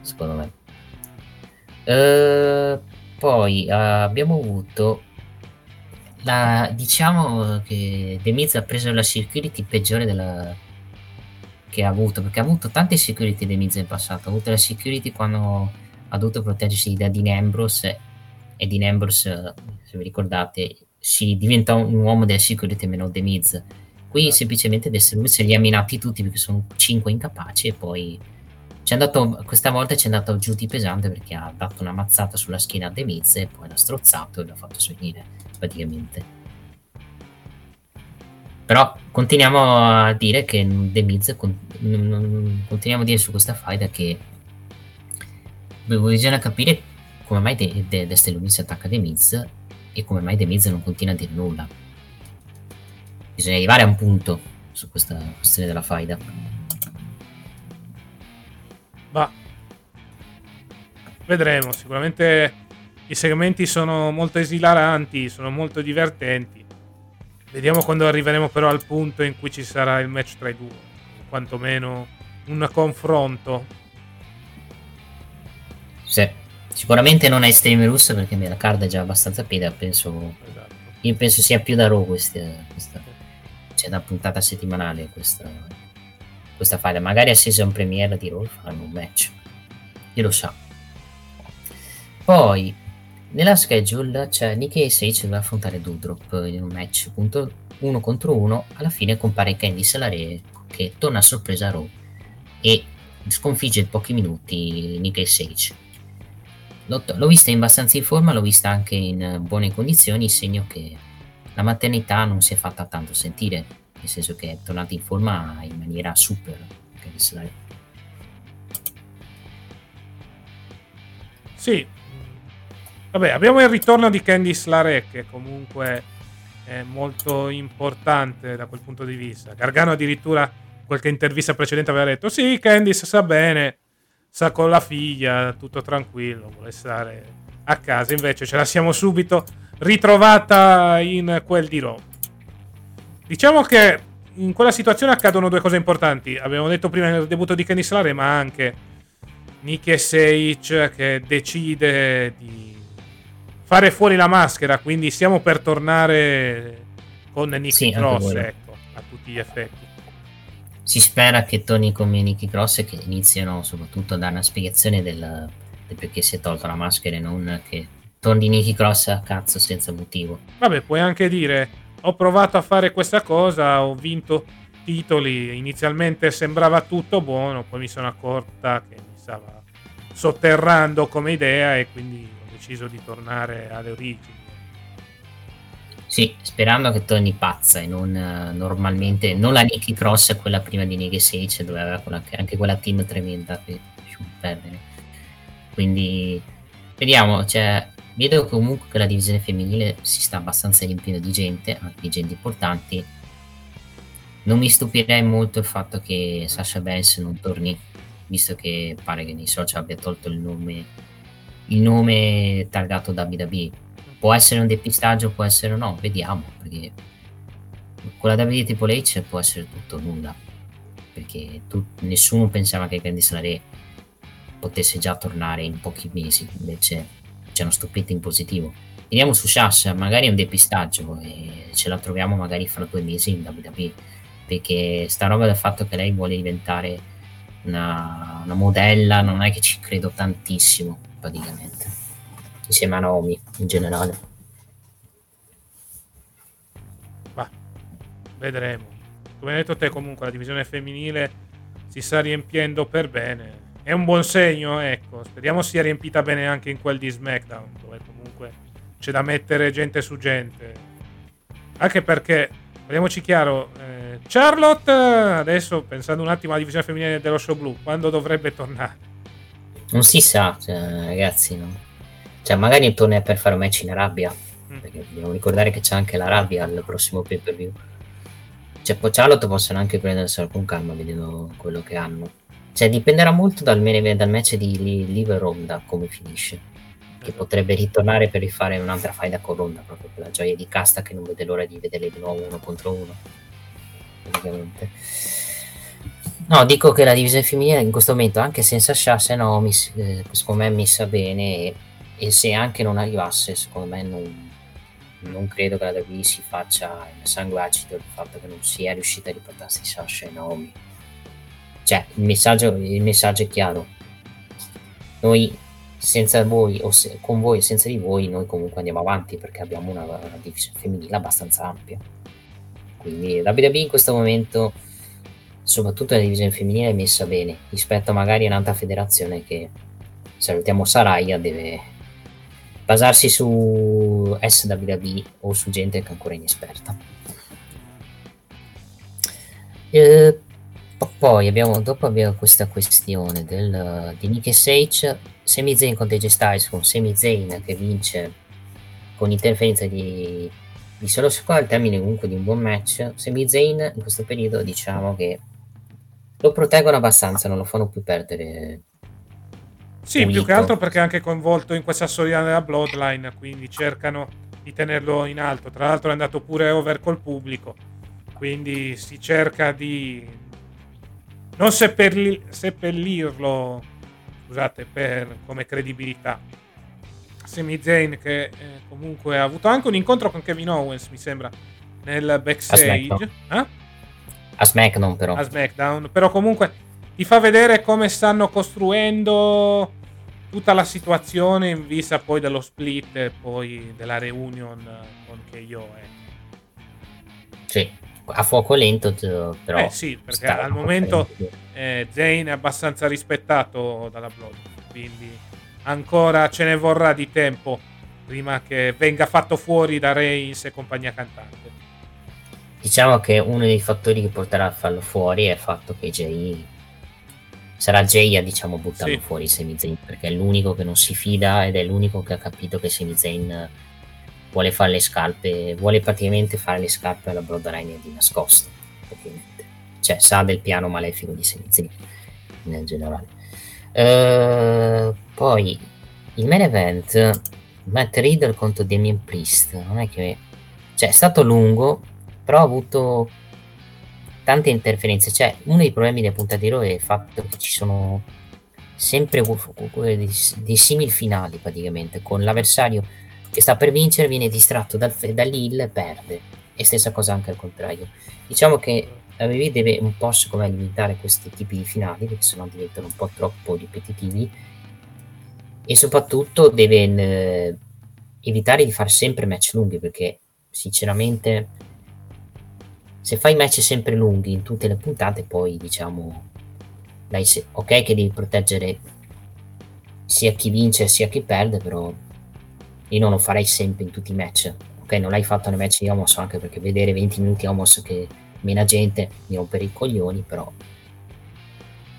secondo me. Uh, poi uh, abbiamo avuto la, diciamo che The Miz ha preso la security peggiore della, che ha avuto, perché ha avuto tante security Miz in passato, ha avuto la security quando ha dovuto proteggersi da Dean Ambrose e Dean Ambrose, se vi ricordate, si diventa un uomo della security meno The Miz. Qui semplicemente The Miz li ha minati tutti perché sono cinque incapaci e poi andato, questa volta ci è andato giù di pesante perché ha dato una mazzata sulla schiena a The Miz e poi l'ha strozzato e l'ha fatto svenire praticamente. Però continuiamo a dire che The Miz, continuiamo a dire su questa faida che bisogna capire come mai De, De, Lumis attacca The Miz e come mai The Miz non continua a dire nulla. Bisogna arrivare a un punto su questa questione della faida. Ma vedremo, sicuramente i segmenti sono molto esilaranti, sono molto divertenti. Vediamo quando arriveremo però al punto in cui ci sarà il match tra i due, quantomeno un confronto. Sì, sicuramente non è Extreme Russo perché la card è già abbastanza peda, penso... Esatto. Io penso sia più da Raw questa, questa... C'è da puntata settimanale questa, questa file. Magari a season premiere di Raw faranno un match. Chi lo sa. Poi, nella schedule c'è Nicky e Sage deve affrontare Doudrop in un match punto uno contro uno. Alla fine compare Candy Salare che torna a sorpresa a Raw e sconfigge in pochi minuti Nicky e Sage. L'ho, l'ho vista in abbastanza in forma, l'ho vista anche in buone condizioni, segno che la maternità non si è fatta tanto sentire nel senso che è tornato in forma in maniera super. Sì, vabbè, abbiamo il ritorno di Candice Larek, che comunque è molto importante da quel punto di vista. Gargano addirittura qualche intervista precedente aveva detto sì, Candice sa bene, sa con la figlia, tutto tranquillo, vuole stare a casa. Invece ce la siamo subito ritrovata in quel di Roma. Diciamo che in quella situazione accadono due cose importanti. Abbiamo detto prima nel debutto di Kenny Slare, ma anche Nicky Sage che decide di fare fuori la maschera. Quindi stiamo per tornare con Nicky sì, Cross, ecco, a tutti gli effetti. Si spera che torni come Nicky Cross e che iniziano soprattutto a dare una spiegazione del, del perché si è tolta la maschera e non che torni Nicky Cross a cazzo senza motivo. Vabbè, puoi anche dire ho provato a fare questa cosa, ho vinto titoli, inizialmente sembrava tutto buono, poi mi sono accorta che mi stava sotterrando come idea e quindi deciso di tornare alle origini. Sì, sperando che torni pazza e non uh, normalmente, non la Nicky Cross, quella prima di Nigga Sage, dove aveva quella, anche quella team tremenda che perdere. Quindi vediamo, cioè, Vedo comunque che la divisione femminile si sta abbastanza riempiendo di gente, anche di gente importanti. Non mi stupirei molto il fatto che Sasha Banks non torni, visto che pare che nei social abbia tolto il nome, il nome targato WWE. Può essere un depistaggio, può essere no, vediamo, perché con la WWE Triple H può essere tutto nulla, perché tu, nessuno pensava che Candice LeRae potesse già tornare in pochi mesi, invece ci hanno stupito in positivo. Vediamo su Sasha, magari è un depistaggio e ce la troviamo magari fra due mesi in WWE, perché sta roba del fatto che lei vuole diventare una, una modella, non è che ci credo tantissimo praticamente, insieme a Naomi in generale. Ma vedremo. Come hai detto te comunque la divisione femminile si sta riempiendo per bene è un buon segno, ecco. Speriamo sia riempita bene anche in quel di SmackDown, dove comunque c'è da mettere gente su gente. Anche perché, parliamoci chiaro, eh, Charlotte, adesso pensando un attimo alla divisione femminile dello show blu, quando dovrebbe tornare? Non si sa, cioè, ragazzi, no? Cioè, magari torna per fare un match in Arabia, mm. perché dobbiamo ricordare che c'è anche l'Arabia al prossimo pay per view. Cioè, poi Charlotte possono anche prenderselo con calma, vedendo quello che hanno cioè, dipenderà molto dal, dal match di Liv Ronda come finisce. Che potrebbe ritornare per rifare un'altra faida con Ronda, proprio per la gioia di Casta che non vede l'ora di vederle di nuovo uno contro uno. Praticamente. No, dico che la divisione femminile in questo momento, anche senza Shasha e Naomi, eh, secondo me è messa bene e, e, se anche non arrivasse, secondo me non, non credo che la WWE si faccia il sangue acido del fatto che non sia riuscita a riportarsi Sasha e Naomi. Cioè, il messaggio, il messaggio è chiaro. Noi senza voi o se, con voi e senza di voi noi comunque andiamo avanti perché abbiamo una, una divisione femminile abbastanza ampia. Quindi WWE in questo momento soprattutto la divisione femminile è messa bene rispetto magari a un'altra federazione che salutiamo Saraya deve basarsi su SWB o su gente che è ancora inesperta. Eh, poi abbiamo, dopo abbiamo questa questione del, di Nick e Sage Sami Zayn contro AJ Styles con Sami Zayn che vince con interferenza di, di solo squad al termine comunque di un buon match. Sami Zayn in questo periodo diciamo che lo proteggono abbastanza, non lo fanno più perdere. Sì, più che altro perché è anche coinvolto in questa storia della Bloodline, quindi cercano di tenerlo in alto. Tra l'altro è andato pure over col pubblico, quindi si cerca di non seppelli- seppellirlo, scusate, per, come credibilità. Sami Zayn che eh, comunque ha avuto anche un incontro con Kevin Owens, mi sembra, nel backstage. Eh? A SmackDown però. A SmackDown, però comunque ti fa vedere come stanno costruendo tutta la situazione in vista poi dello split e poi della reunion con KO. Eh. Sì, a fuoco lento però. Eh sì, perché al momento eh, Zane è abbastanza rispettato dalla Blood, quindi ancora ce ne vorrà di tempo prima che venga fatto fuori da Reigns e compagnia cantante. Diciamo che uno dei fattori che porterà a farlo fuori è il fatto che Jay sarà Jay a diciamo buttarlo sì. fuori Sami Zayn perché è l'unico che non si fida ed è l'unico che ha capito che Sami Zayn vuole fare le scarpe vuole praticamente fare le scarpe alla Bloodline di nascosto ovviamente cioè sa del piano malefico di Sami Zayn nel generale uh, poi il main event Matt Riddle contro Damien Priest non è che cioè è stato lungo però ha avuto tante interferenze. Cioè, uno dei problemi di Raw è il fatto che ci sono sempre dei, dei simili finali praticamente, con l'avversario che sta per vincere viene distratto dal, dall'Hill e perde. E stessa cosa anche al contrario. Diciamo che la WWE deve un po' secondo limitare questi tipi di finali, perché sennò diventano un po' troppo ripetitivi. E soprattutto deve eh, evitare di fare sempre match lunghi, perché sinceramente se fai match sempre lunghi in tutte le puntate, poi diciamo, dai, se, ok che devi proteggere sia chi vince sia chi perde, però io non lo farei sempre in tutti i match. Ok, non l'hai fatto nei match di Homos anche perché vedere 20 minuti Homos che mena gente mi rompere i coglioni, però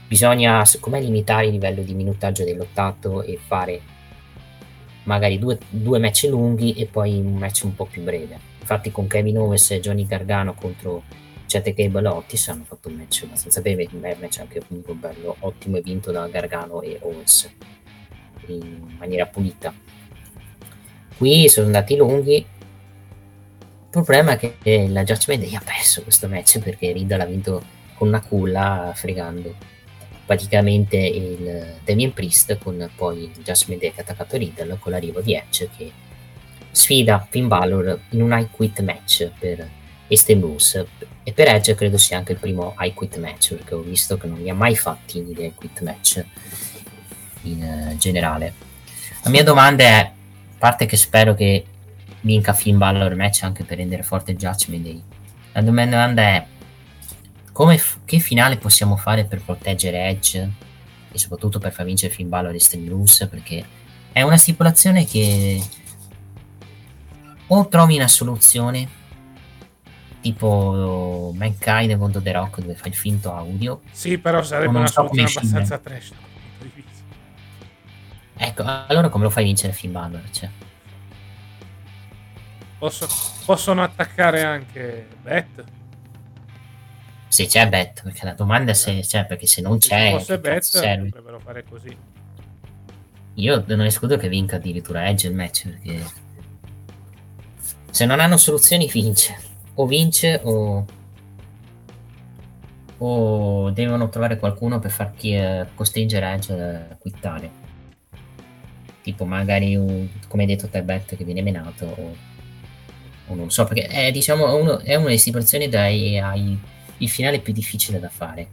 bisogna secondo me limitare il livello di minutaggio del lottato e fare magari due, due match lunghi e poi un match un po' più breve infatti con Kevin Owens e Johnny Gargano contro Cete Cable e Otis hanno fatto un match abbastanza breve, un match anche comunque bello, ottimo e vinto da Gargano e Owens in maniera pulita. Qui sono andati lunghi. Il problema è che la Judgment Day ha perso questo match perché Riddle ha vinto con una culla fregando praticamente il Damien Priest con poi il Judgment Day che ha attaccato Riddle con l'arrivo di Edge che sfida Finn Balor in un I Quit match per Extreme Rules e per Edge credo sia anche il primo I Quit match perché ho visto che non li ha mai fatti gli I Quit match in uh, generale. La mia domanda è a parte che spero che vinca Finn Balor match anche per rendere forte il Judgment Day la domanda è f- che finale possiamo fare per proteggere Edge? E soprattutto per far vincere Finn Balor Extreme Rules perché è una stipulazione che o trovi una soluzione? Tipo Mankind contro The Rock dove fai il finto audio? Sì però sarebbe una so soluzione abbastanza trash ecco allora come lo fai vincere Finn Balor cioè? Posso, possono attaccare anche Bet se c'è Bet perché la domanda è se c'è perché se non c'è se fosse Bet dovrebbero fare così. Io non escludo che vinca addirittura Edge il match perché se non hanno soluzioni vince. O vince o... o devono trovare qualcuno per far chi, eh, costringere Edge a quittare. Tipo magari, un, come hai detto te, Bet che viene menato o, o non so, perché è, diciamo, uno, è una delle situazioni dai, hai il finale più difficile da fare,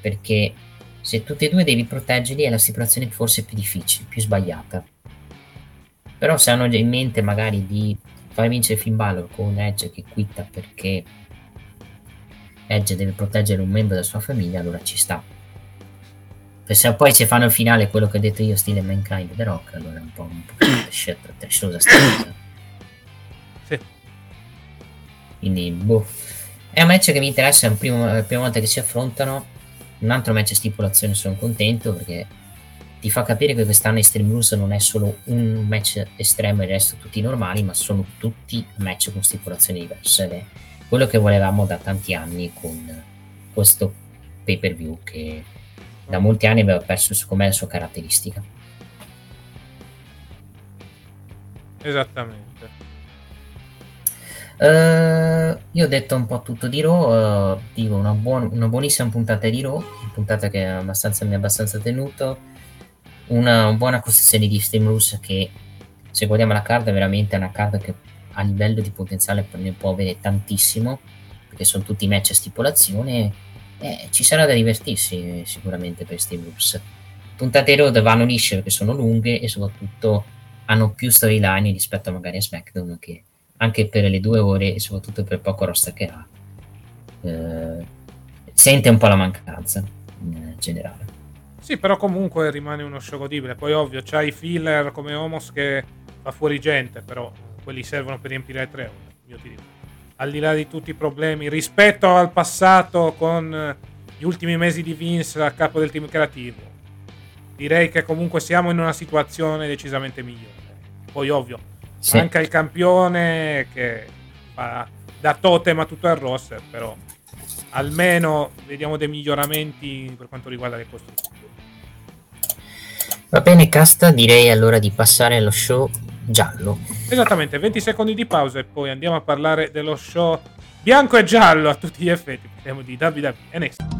perché se tutti e due devi proteggerli è la situazione forse più difficile, più sbagliata. Però se hanno già in mente magari di far vincere Finn Balor con un Edge che quitta perché Edge deve proteggere un membro della sua famiglia, allora ci sta. E se poi ci fanno il finale quello che ho detto io, stile Mankind The Rock, allora è un po', un po tresciosa sta cosa. Sì. Quindi, boh. È un match che mi interessa, è la prima volta che si affrontano. Un altro match a stipulazione sono contento perché ti fa capire che quest'anno Extreme Rules non è solo un match estremo e il resto tutti normali, ma sono tutti match con stipulazioni diverse. Ed è quello che volevamo da tanti anni con questo pay per view che da molti anni aveva perso com'è la sua caratteristica. Esattamente. Uh, io ho detto un po' tutto di Raw, uh, dico una, buon, una, buonissima puntata di Raw, una puntata che abbastanza, mi ha abbastanza tenuto, una buona costruzione di Steam Rules che se guardiamo la carta veramente è una carta che a livello di potenziale ne può avere tantissimo, perché sono tutti match a stipulazione, eh, ci sarà da divertirsi sicuramente per Bruce. Puntate road vanno lisce perché sono lunghe e soprattutto hanno più storyline rispetto magari a SmackDown che anche per le due ore e soprattutto per poco roster che ha eh, sente un po' la mancanza in generale. Sì, però comunque rimane uno show godibile. Poi ovvio, c'hai i filler come Homos che fa fuori gente, però quelli servono per riempire le tre ore. Io ti dico. Al di là di tutti i problemi, rispetto al passato con gli ultimi mesi di Vince a capo del team creativo, direi che comunque siamo in una situazione decisamente migliore. Poi, ovvio, sì. manca il campione che fa da totem a tutto il roster, però almeno vediamo dei miglioramenti per quanto riguarda le costruzioni. Va bene, Casta, direi allora di passare allo show giallo. Esattamente, 20 secondi di pausa e poi andiamo a parlare dello show bianco e giallo a tutti gli effetti. Parliamo di WWE NXT.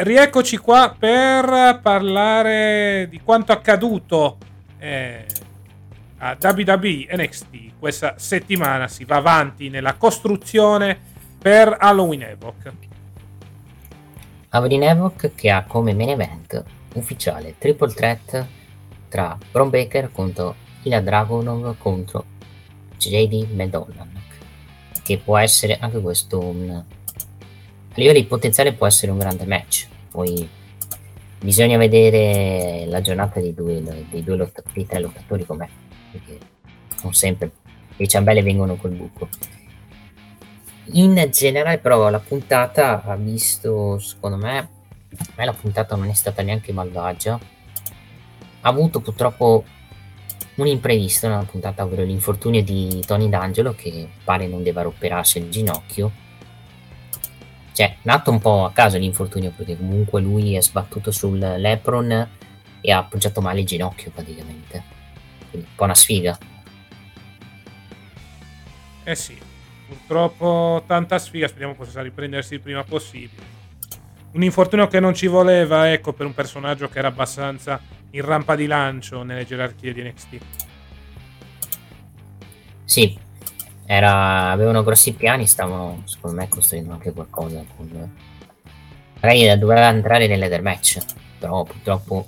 Rieccoci qua per parlare di quanto accaduto eh, a WWE NXT. Questa settimana si va avanti nella costruzione per Halloween Evoc. Halloween Evoc che ha come main event ufficiale triple threat tra Bron Baker contro Ila Dragunov contro JD Madonna che può essere anche questo un a livello di potenziale può essere un grande match. Poi bisogna vedere la giornata dei due, dei, due lotta, dei tre lottatori com'è. Perché non sempre le ciambelle vengono col buco. In generale, però, la puntata ha visto, secondo me, a me la puntata non è stata neanche malvagia. Ha avuto purtroppo un imprevisto nella puntata, ovvero l'infortunio di Tony D'Angelo che pare non debba operarsi il ginocchio cioè, nato un po' a caso l'infortunio perché comunque lui è sbattuto sul Lepron e ha appoggiato male il ginocchio praticamente. Quindi un po' una sfiga. Eh sì, purtroppo tanta sfiga, speriamo possa riprendersi il prima possibile. Un infortunio che non ci voleva, ecco, per un personaggio che era abbastanza in rampa di lancio nelle gerarchie di NXT. Sì, era, avevano grossi piani, stavano secondo me costruendo anche qualcosa. Con... Magari doveva entrare nell'Ether match, però purtroppo,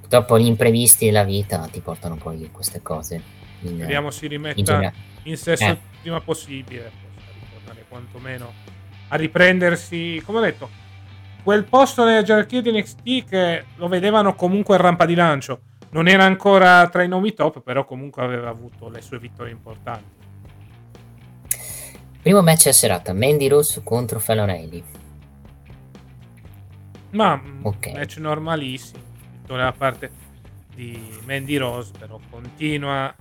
purtroppo gli imprevisti della vita ti portano poi a queste cose. In, Speriamo si rimetta in, in sesso eh. il prima possibile, ritornare quantomeno a riprendersi, come ho detto, quel posto nella gerarchia di NXT che lo vedevano comunque in rampa di lancio non era ancora tra i nomi top, però comunque aveva avuto le sue vittorie importanti. Primo match a serata, Mandy Rose contro Fallon Haley. Ma mm, Ok. match normalissimo. Vittoria da parte di Mandy Rose, però continua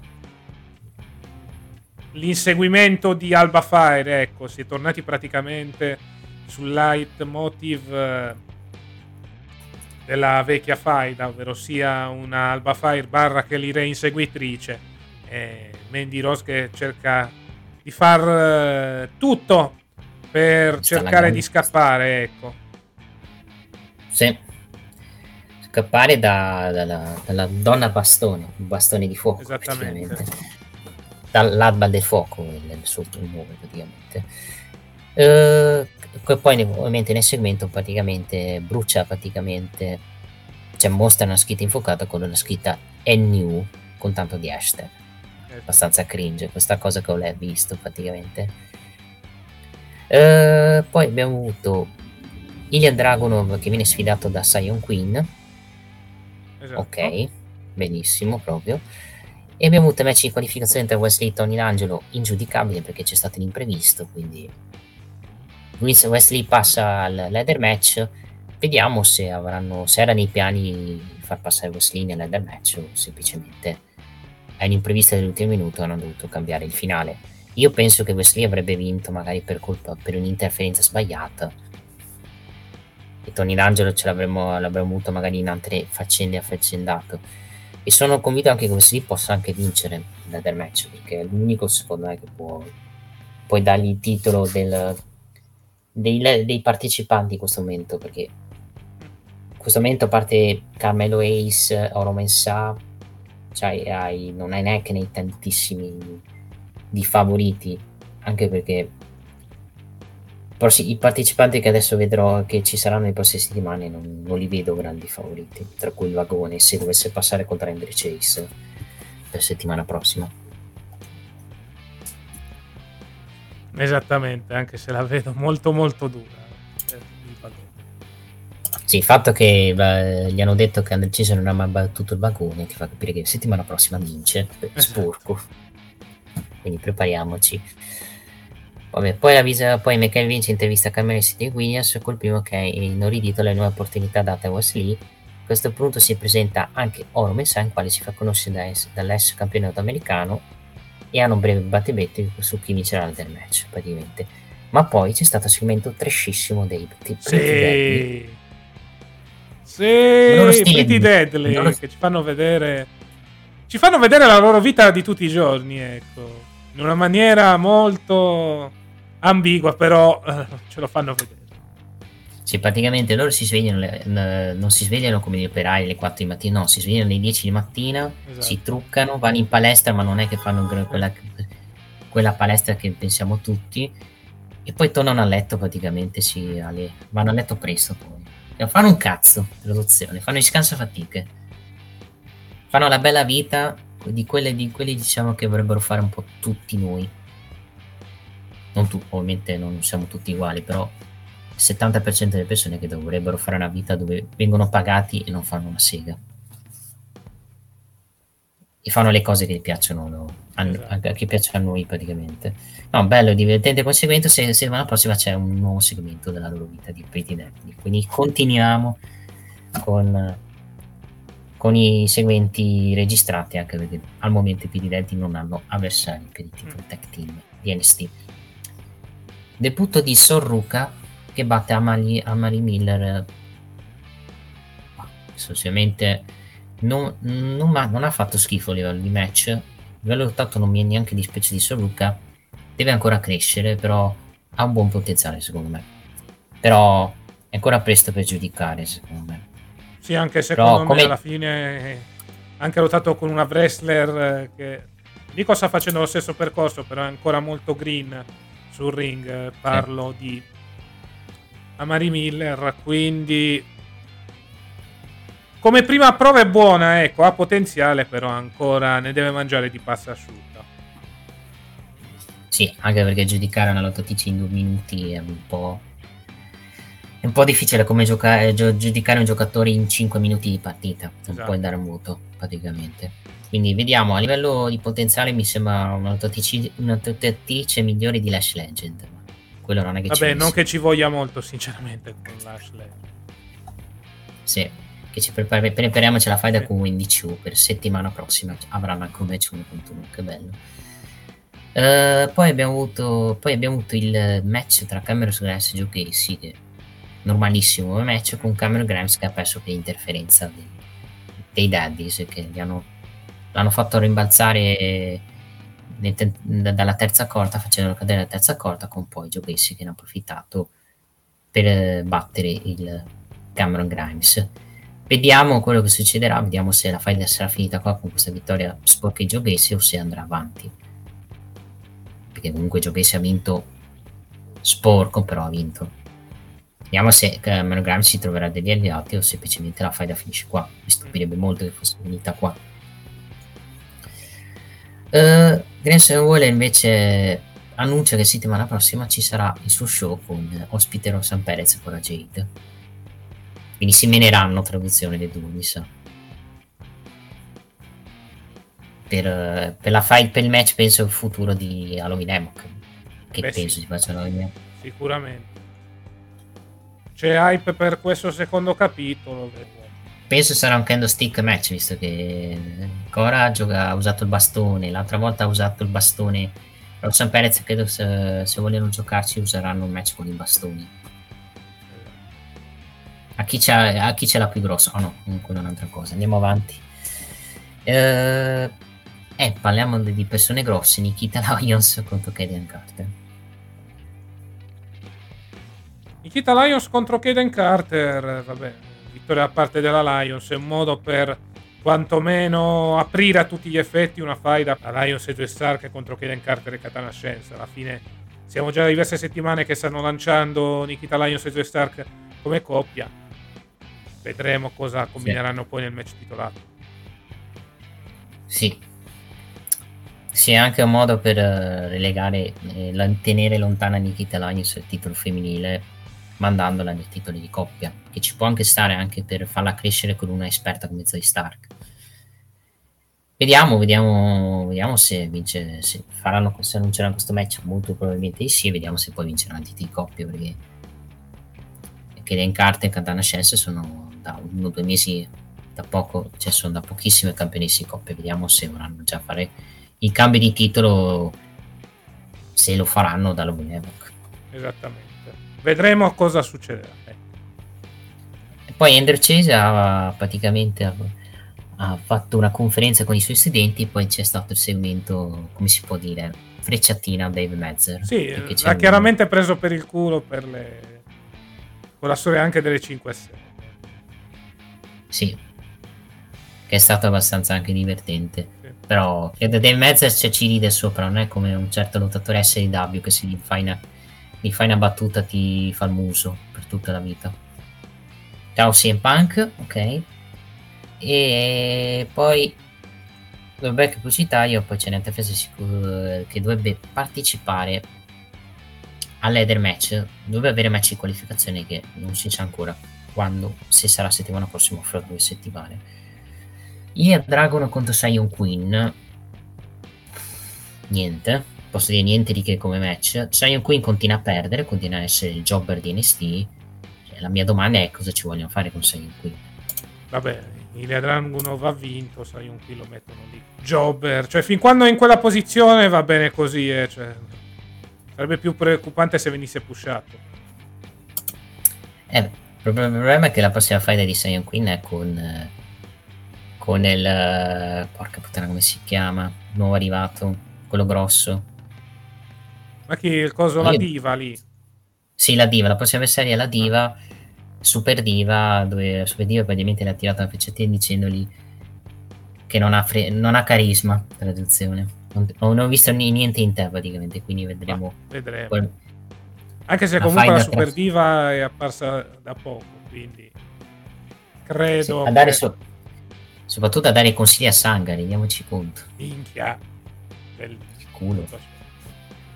l'inseguimento di Alba Fire. Ecco, si è tornati praticamente sul light motive eh, della vecchia faida, ovvero sia una Alba Fire barra Kelly Ray inseguitrice Mandy Rose che cerca di far eh, tutto per Sta cercare di scappare, ecco. Sì. Scappare da- dalla, dalla donna bastone, un bastone di fuoco Esattamente. Dall'alba del fuoco il, il suo nome praticamente. Che poi ovviamente nel segmento praticamente brucia praticamente cioè mostra una scritta infuocata con la scritta NU con tanto di hashtag. Abbastanza cringe questa cosa che ho visto praticamente. Eh, poi abbiamo avuto Ilya Dragunov che viene sfidato da Sion Queen. Esatto. ok benissimo proprio. E abbiamo avuto match di qualificazione tra Wesley e Tony D'Angelo ingiudicabile perché c'è stato l'imprevisto quindi Luis Wesley passa al ladder match vediamo se avranno se era nei piani far passare Wesley nel ladder match o semplicemente è un'imprevista dell'ultimo minuto e hanno dovuto cambiare il finale. Io penso che Wesley avrebbe vinto magari per colpa per un'interferenza sbagliata. E Tony D'Angelo ce l'avremmo, l'avremmo avuto magari in altre faccende affaccendato. E sono convinto anche che Wesley possa anche vincere il ladder match perché è l'unico secondo me che può puoi dargli il titolo del, dei, dei partecipanti in questo momento perché in questo momento a parte Carmelo Ace Oro Mensah cioè hai, non hai neanche nei tantissimi di favoriti anche perché i partecipanti che adesso vedrò che ci saranno nei prossime settimane non, non li vedo grandi favoriti tra cui il vagone se dovesse passare contro Andre Chase per settimana prossima Esattamente, anche se la vedo molto molto dura. eh. Sì, il fatto che eh, gli hanno detto che Andre Chase non ha mai battuto il vagone ti fa capire che settimana prossima vince, sporco. Quindi prepariamoci. Vabbè, poi, avvisa, poi Michael Vince intervista Cameron City Williams col primo che è inorridito alle nuove opportunità date a Wesley. A questo punto si presenta anche Oro in quale si fa conoscere da es- dall'ex campionato americano e hanno un breve battibetto su chi vincerà il del match, praticamente. Ma poi c'è stato un segmento trashissimo dei Pretty Deadly. Sì. Il loro Sì, Pretty Deadly il loro- che ci fanno vedere ci fanno vedere la loro vita di tutti i giorni, ecco. In una maniera molto ambigua, però eh, ce lo fanno vedere. Sì, praticamente loro si svegliano, le- non si svegliano come gli operai alle 4 di mattina, no, si svegliano alle 10 di mattina, Esatto. si truccano, vanno in palestra, ma non è che fanno quella, quella palestra che pensiamo tutti, e poi tornano a letto praticamente, si, alle- vanno a letto presto poi. E fanno un cazzo, traduzione, fanno i scansafatiche. Fanno la bella vita di quelle, di quelli diciamo che vorrebbero fare un po' tutti noi. Non tu, ovviamente non siamo tutti uguali, però 70% delle persone che dovrebbero fare una vita dove vengono pagati e non fanno una sega. E fanno le cose che piacciono no? a, Esatto. che piacciono a noi praticamente. No, bello, divertente come segmento. Se settimana prossima c'è un nuovo segmento della loro vita di Pretty Deadly. Quindi continuiamo con, con i segmenti registrati, anche perché al momento i Pretty Deadly non hanno avversari per il titolo Mm. tag team di NXT. Debutto di Sorruka che batte Amali, Amari Miller. Sostanzialmente non, non, ha, non ha fatto schifo a livello di match. A livello lottato non mi è neanche dispiace di Sorruka. Deve ancora crescere, però ha un buon potenziale secondo me. Però è ancora presto per giudicare secondo me. Sì, anche secondo Però me come- alla fine anche lottato con una wrestler eh, che dico sta facendo lo stesso percorso, però è ancora molto green sul ring. eh, Parlo di Amari Miller, quindi come prima prova è buona, ecco, ha potenziale, però ancora ne deve mangiare di pasta asciutta. Sì, anche perché giudicare una lottatrice in due minuti è un po'. è un po' difficile come giocare, giudicare un giocatore in 5 minuti di partita, non esatto. puoi dare un voto praticamente. Quindi vediamo, a livello di potenziale mi sembra una tuttatrice migliore di Lash Legend. Quello non è che Vabbè, non che ci voglia molto sinceramente con Lash Legend. Sì, che ci prepar- prepariamoci la faida sì. con Windy Chu per settimana prossima avranno anche un match 1 contro 1, che bello. Uh, poi, abbiamo avuto, poi abbiamo avuto il match tra Cameron Grimes e Joe Casey, che normalissimo match con Cameron Grimes che ha perso per interferenza dei, dei Daddies che hanno, l'hanno fatto rimbalzare te- dalla terza corda facendo cadere la terza corda con poi Joe Casey che ne ha approfittato per battere il Cameron Grimes vediamo quello che succederà vediamo se la fight sarà finita qua con questa vittoria sporca di Joe Casey o se andrà avanti perché comunque Joe Casey ha vinto sporco però ha vinto Vediamo se Cameron Grimes si troverà degli alleati o semplicemente la faida finisce qua. Mi stupirebbe molto che fosse finita qua. Uh, Grayson Waller invece annuncia che settimana prossima ci sarà il suo show con ospite Rosan Perez con la Jade. Quindi si meneranno traduzione dei due, mi sa. Per, per, la fight, per il match penso il futuro di Halloween Havoc. Che Beh, penso sì. si faccia Halloween Sicuramente. C'è hype per questo secondo capitolo. Penso sarà un candlestick match, visto che Cora gioca, ha usato il bastone, l'altra volta ha usato il bastone. Roxanne Perez credo se, se vogliono giocarci useranno un match con i bastoni. A chi, a chi ce l'ha più grosso? Oh no, comunque è un'altra cosa. Andiamo avanti. Eh, eh, parliamo di persone grosse. Nikita Lions contro Kaden Carter. Nikita Lions contro Kaden Carter, vabbè, vittoria da parte della Lions, è un modo per quantomeno aprire a tutti gli effetti una faida a Lions e Joe Stark contro Kaden Carter e Katana Scienza. Alla fine siamo già da diverse settimane che stanno lanciando Nikita Lions e Joe Stark come coppia. Vedremo cosa combineranno sì. poi nel match titolato. Sì. Sì, è anche un modo per uh, relegare, eh, tenere lontana Nikita Lions il titolo femminile mandandola nei titoli di coppia, che ci può anche stare anche per farla crescere con una esperta come Zoe Stark. Vediamo, vediamo, vediamo se vince, se faranno, se annunceranno questo match, molto probabilmente sì, vediamo se poi vinceranno i titoli di coppia, perché Kellen Carter e Katana Scienze sono da uno o due mesi da poco, cioè sono da pochissime campionesse di coppia, vediamo se vorranno già fare il cambio di titolo, se lo faranno dallo Evoc. Esattamente. Vedremo cosa succederà. E poi Andrew Chase ha praticamente ha fatto una conferenza con i suoi studenti e poi c'è stato il segmento, come si può dire, frecciatina a Dave Mezzer. Sì, l'ha un... chiaramente preso per il culo per le... con la storia anche delle 5 6. Sì, che è stato abbastanza anche divertente. Sì. Però Dave Mezzer ci ride sopra, non è come un certo lottatore SDW che si infaina mi fai una battuta ti fa il muso per tutta la vita. Ciao CM Punk ok. E poi break pubblicitario poi c'è l'interfaccia che dovrebbe partecipare all'Eder match dovrebbe avere match di qualificazione che non si sa ancora quando se sarà settimana prossima o fra due settimane. Ia Dragon contro Sion Queen. Niente posso dire niente di che come match. Sion Queen continua a perdere, continua a essere il jobber di NXT. Cioè, la mia domanda è cosa ci vogliono fare con Sion Queen. Vabbè, Ilya Dragunov ha vinto, Sion Queen lo mettono lì. Jobber, cioè fin quando è in quella posizione va bene così, eh, cioè, sarebbe più preoccupante se venisse pushato. Eh, il problema è che la prossima fight di Sion Queen è con... con il... porca puttana come si chiama? Nuovo arrivato, quello grosso ma che il coso, la diva lì? Sì, la diva, la prossima avversaria è la diva, super diva, dove super diva praticamente l'ha tirata la frecciatina dicendogli che non ha, fre- non ha carisma, traduzione. Non, non, ho visto niente in te praticamente, quindi vedremo. Ah, vedremo. Quel... Anche se comunque la super diva è apparsa da poco, quindi credo... Sì, a dare che... so- soprattutto a dare consigli a Sangari, rendiamoci conto. Minchia. Bel culo.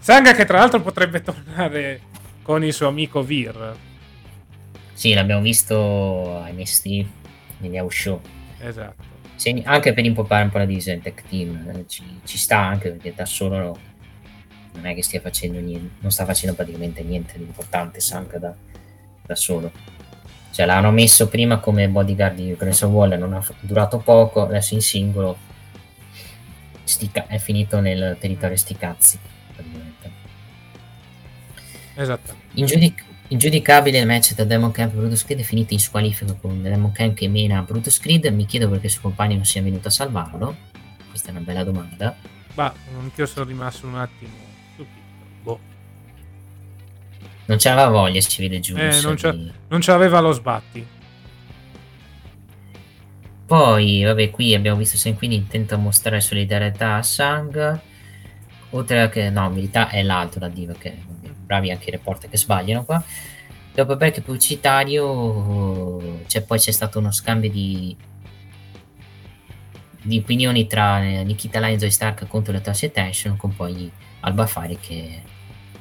Sanga che tra l'altro potrebbe tornare con il suo amico Vir. Sì, l'abbiamo visto a NST negli house show. Esatto. Sì, anche per impoppare un po' la divisione tech team, eh, ci, ci sta anche perché da solo non è che stia facendo niente, non sta facendo praticamente niente di importante Sanka da, da solo. Cioè l'hanno messo prima come bodyguard di Grayson Waller, non ha durato poco, adesso in singolo stica- è finito nel territorio sti cazzi. Esatto. Ingiudic- ingiudicabile il match tra Demon Camp e Brutus Creed è finito in squalifica con Demon Camp che mena Brutus Creed. Mi chiedo perché il suo compagno non sia venuto a salvarlo. Questa è una bella domanda. Ma anch'io sono rimasto un attimo stupito. Boh. Non c'aveva voglia, si vede giù. Eh, non, c'è- non c'aveva lo sbatti. Poi, vabbè, qui abbiamo visto Sam Quinn intenta mostrare solidarietà a Sang. Oltre a che, no, Milità è l'altro da Diva, che bravi anche i reporter che sbagliano qua. Dopo il break pubblicitario, c'è, poi c'è stato uno scambio di, di opinioni tra eh, Nikita Lyons e Zoe Stark contro la Toxic Tension, con poi Alba Fari che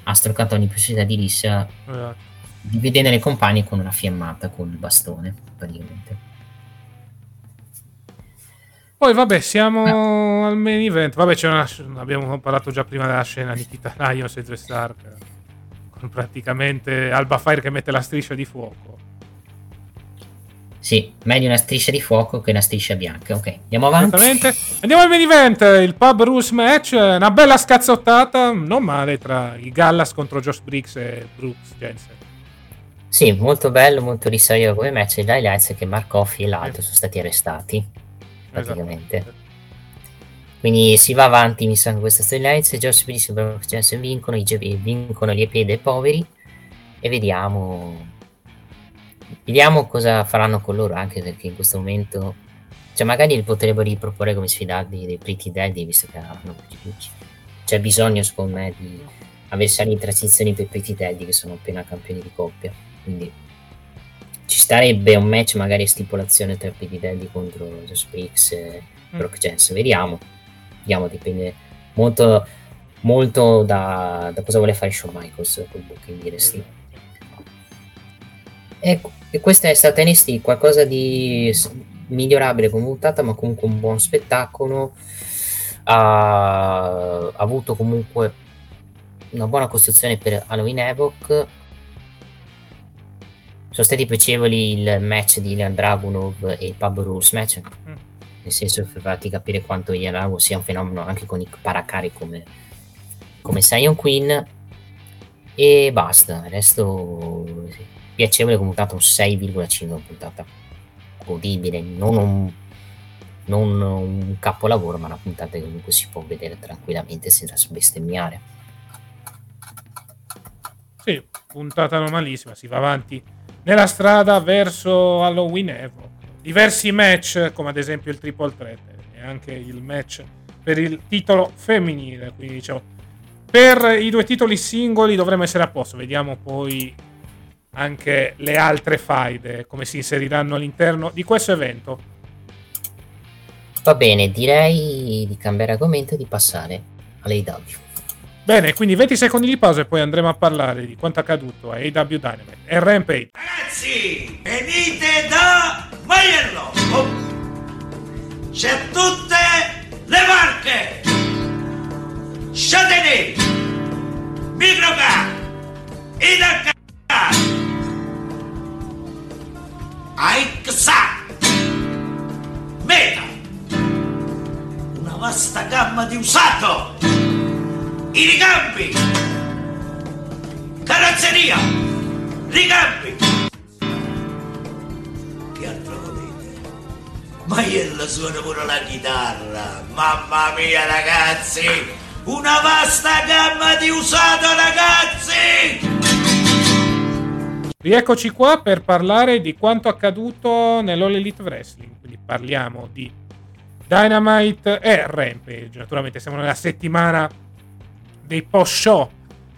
ha stroccato ogni possibilità di rissa, Esatto. dividendo le compagne con una fiammata con il bastone, praticamente. Poi vabbè, siamo al main event. Vabbè, una, abbiamo parlato già prima della scena di Kita Lions e Zoe Stark. Praticamente Alba Fire che mette la striscia di fuoco. Sì, meglio una striscia di fuoco che una striscia bianca. Ok, andiamo avanti. Andiamo al main event, il pub rules match. Una bella scazzottata, non male, tra i Gallas contro Josh Briggs e Brooks Jensen. Sì, molto bello, molto risalito come match. Il highlights è che Mark Coffey e l'altro sono stati arrestati. Praticamente. Esatto. Quindi si va avanti, mi sa, con questa storyline. Se Josh Briggs e Brock Jensen vincono, i, vincono gli EP dei poveri. E vediamo. Vediamo cosa faranno con loro, anche perché in questo momento. Cioè, magari li potrebbero riproporre come sfidarli dei Pretty Daddy, visto che hanno c'è bisogno, secondo me, di avversari in transizione per Pretty Daddy, che sono appena campioni di coppia. Quindi ci starebbe un match, magari a stipulazione tra Pretty Daddy contro Josh Briggs e Brock Jensen. Vediamo. Vediamo, dipende molto, molto da, da cosa vuole fare Shawn Michaels col booking NXT. E, e questa è stata NXT, qualcosa di migliorabile come puntata, ma comunque un buon spettacolo. Ha, ha avuto comunque una buona costruzione per Halloween Evoc. Sono stati piacevoli il match di Ilan Dragunov e il Pub Rules match Mm. Nel senso per farti capire quanto Ian Drago sia un fenomeno anche con i paracari come, come Sion Queen e basta il resto sì, piacevole come puntata un 6,5 puntata godibile non un, non un capolavoro ma una puntata che comunque si può vedere tranquillamente senza bestemmiare Sì, puntata normalissima, si va avanti nella strada verso Halloween Evo. Diversi match, come ad esempio il triple threat e anche il match per il titolo femminile. Quindi diciamo, per i due titoli singoli dovremmo essere a posto. Vediamo poi anche le altre faide, come si inseriranno all'interno di questo evento. va bene direi di cambiare argomento e di passare all'AW Bene, quindi 20 secondi di pausa e poi andremo a parlare di quanto accaduto a AW Dynamite e Rampage. Ragazzi, venite da Maiello! Oh. C'è tutte le marche! Châtenay, Microcar, Idacar, Aixac, Meta, una vasta gamma di usato, i ricambi, carrozzeria, ricambi. Che altro volete? Maiello suona pure la chitarra. Mamma mia, ragazzi! Una vasta gamma di usato, ragazzi! Rieccoci qua per parlare di quanto accaduto nell'All Elite Wrestling. Quindi parliamo di Dynamite e Rampage. Naturalmente siamo nella settimana dei post-show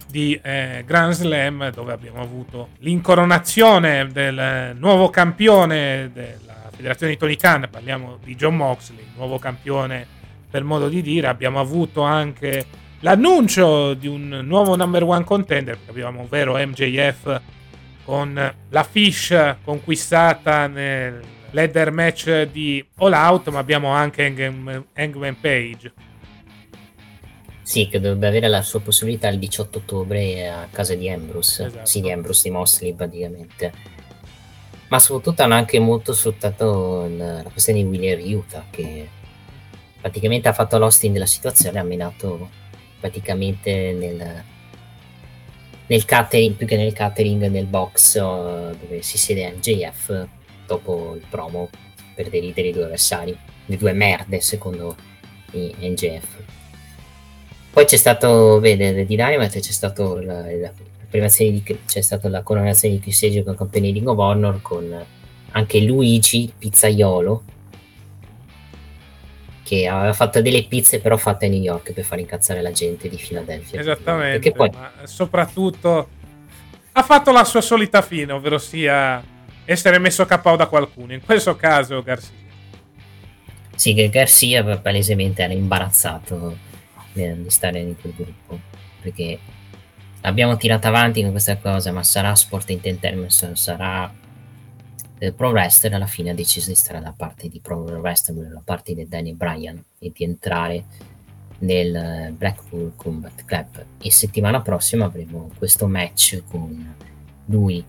di eh, Grand Slam dove abbiamo avuto l'incoronazione del nuovo campione della federazione di Tony Khan. Parliamo di John Moxley, nuovo campione per modo di dire. Abbiamo avuto anche l'annuncio di un nuovo number one contender abbiamo ovvero MJF con la Fish conquistata nel ladder match di All Out, ma abbiamo anche Hangman Page. Sì, che dovrebbe avere la sua possibilità il 18 ottobre a casa di Ambrose. Esatto. Sì, di Ambrose di Mosley praticamente. Ma soprattutto hanno anche molto sfruttato la questione di William Ryuta, che praticamente ha fatto l'hosting della situazione, ha minato praticamente nel, nel catering, più che nel catering, nel box eh, dove si siede MJF dopo il promo per deridere i due avversari, le due merde secondo MJF. Poi c'è stato, vede, di Dynamite c'è stato la, la di, c'è stata la coronazione di Chris Edge con di Ring of Honor con anche Luigi pizzaiolo che aveva fatto delle pizze però fatte a New York per far incazzare la gente di Filadelfia. Esattamente, poi soprattutto ha fatto la sua solita fine, ovvero sia essere messo KO da qualcuno, in questo caso Garcia. Sì, che Garcia palesemente era imbarazzato di stare in quel gruppo perché abbiamo tirato avanti con questa cosa, ma sarà Sport Entertainment, sarà eh, Pro Wrestler. Alla fine ha deciso di stare dalla parte di Pro Wrestler, dalla parte di Danny Bryan e di entrare nel eh, Blackpool Combat Club. E settimana prossima avremo questo match con lui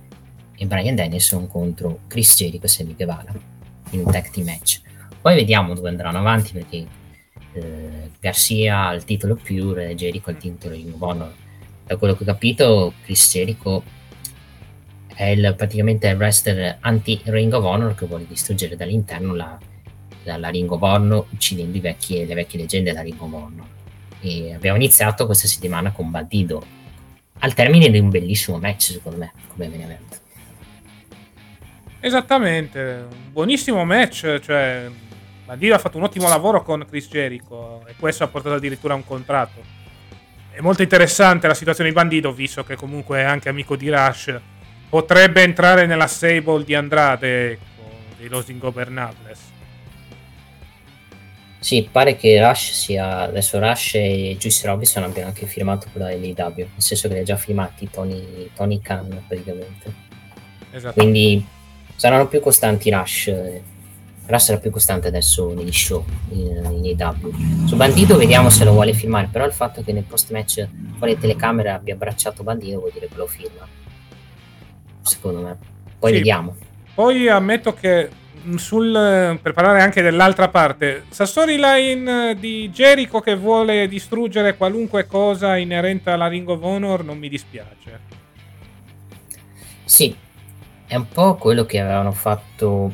e Brian Dennison contro Chris Jericho e Sammy Guevara in un tag team match. Poi vediamo dove andranno avanti perché eh, Garcia ha il titolo Pure e Jericho ha il titolo Ring Honor. Da quello che ho capito, Chris Jericho è il, praticamente il wrestler anti-Ring of Honor che vuole distruggere dall'interno la, la, la Ring of Honor uccidendo vecchi, le vecchie leggende della Ring of Honor. E abbiamo iniziato questa settimana con Bandido al termine di un bellissimo match secondo me come main event. Esattamente, buonissimo match, cioè Bandido ha fatto un ottimo lavoro con Chris Jericho e questo ha portato addirittura a un contratto. È molto interessante la situazione di Bandido, visto che comunque è anche amico di Rush. Potrebbe entrare nella stable di Andrade, ecco, dei Los Ingobernables. Sì, pare che Rush sia adesso Rush e Juice Robinson abbiano anche firmato con la LAW, nel senso che li ha già firmati Tony, Tony Khan praticamente. Esatto. Quindi saranno più costanti Rush. Eh, Rush sarà più costante adesso negli show in, in AW. Su Bandito vediamo se lo vuole filmare, però il fatto che nel post match con le telecamere abbia abbracciato Bandito vuol dire che lo firma. Secondo me. Poi Sì. vediamo. Poi ammetto che mh, sul, per parlare anche dell'altra parte, sta storyline eh, di Jericho che vuole distruggere qualunque cosa inerente alla Ring of Honor non mi dispiace. Sì, è un po' quello che avevano fatto.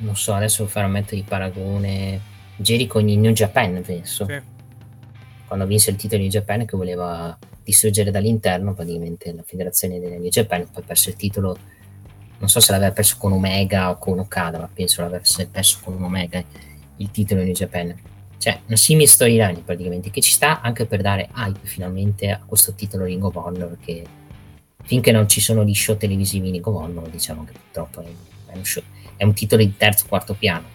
Non so, adesso fare un metro di paragone. Jericho in New Japan, penso. Sì. Quando vinse il titolo di New Japan, che voleva distruggere dall'interno praticamente la federazione della New Japan. Poi perso il titolo. Non so se l'aveva perso con Omega o con Okada, ma penso l'avesse perso con Omega il titolo di New Japan. Cioè, una simile storyline praticamente che ci sta anche per dare hype finalmente a questo titolo Ring of Honor che finché non ci sono gli show televisivi in Ring of Honor diciamo che purtroppo è, è un, show- è un titolo di terzo quarto piano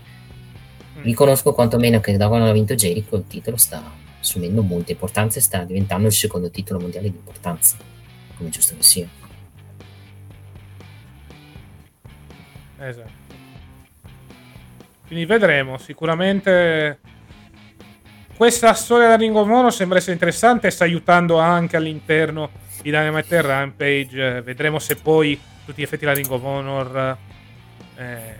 riconosco quantomeno che da quando ha vinto Jericho il titolo sta assumendo molta importanza e sta diventando il secondo titolo mondiale di importanza come giusto che sia Esatto. Quindi vedremo, sicuramente questa storia da Ring of Honor sembra essere interessante e sta aiutando anche all'interno di Dynamite e Rampage. Vedremo se poi tutti gli effetti la Ring of Honor eh,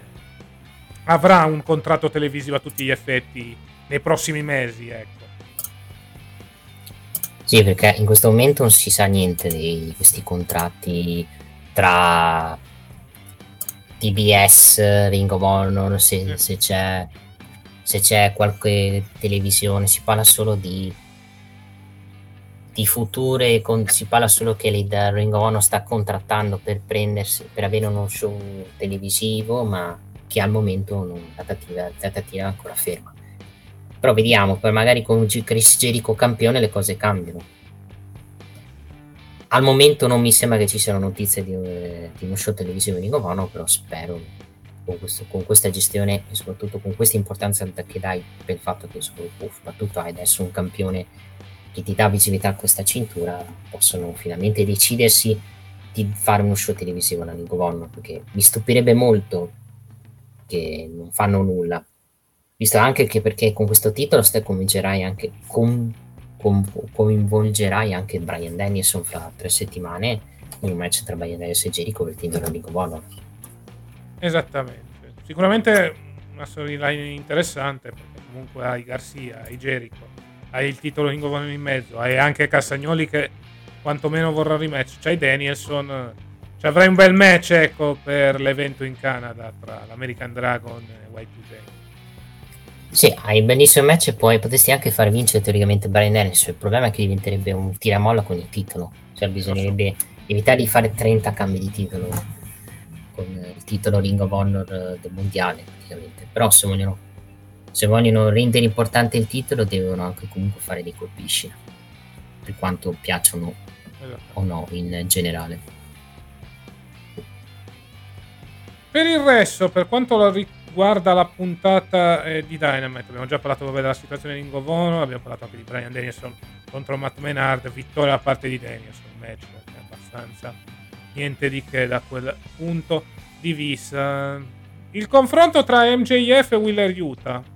avrà un contratto televisivo a tutti gli effetti nei prossimi mesi, ecco. Sì, perché in questo momento non si sa niente di questi contratti tra TBS, Ring of Honor, se, se c'è, se c'è qualche televisione, si parla solo di, di future, con- si parla solo che il Ring Honor sta contrattando per prendersi, per avere uno show televisivo, ma che al momento non, la trattativa, è ancora ferma. Però vediamo, poi magari con Chris Jericho campione le cose cambiano. Al momento non mi sembra che ci siano notizie di, di uno show televisivo di Governo, però spero con, questo- con questa gestione e soprattutto con questa importanza che dai per il fatto che soprattutto hai adesso un campione che ti dà visibilità a questa cintura, possono finalmente decidersi di fare uno show televisivo alla Honor, perché mi stupirebbe molto che non fanno nulla. Visto anche che perché con questo titolo stai convincerai anche con, coinvolgerai anche Brian Danielson fra tre settimane in un match tra Brian Danielson e Jericho per il titolo Honor. Esattamente. Sicuramente una storyline interessante perché comunque hai Garcia, hai Jericho, hai il titolo Honor in mezzo, hai anche Castagnoli che quantomeno vorrà rematch, c'hai Danielson, ci avrai un bel match ecco, per l'evento in Canada tra l'American Dragon e Y2J. Sì, hai un bellissimo match e poi potresti anche far vincere teoricamente Brian Danielson, il problema è che diventerebbe un tiramolla con il titolo, cioè bisognerebbe evitare di fare 30 cambi di titolo con il titolo Ring of Honor del mondiale praticamente, però se vogliono, se vogliono rendere importante il titolo devono anche comunque fare dei colpisci per quanto piacciono esatto. o no in generale. Per il resto, per quanto riguarda la puntata eh, di Dynamite, abbiamo già parlato vabbè, della situazione di Honor, abbiamo parlato anche di Brian Danielson contro Matt Menard, vittoria da parte di Danielson, match abbastanza niente di che da quel punto di vista. Il confronto tra MJF e Willer Utah.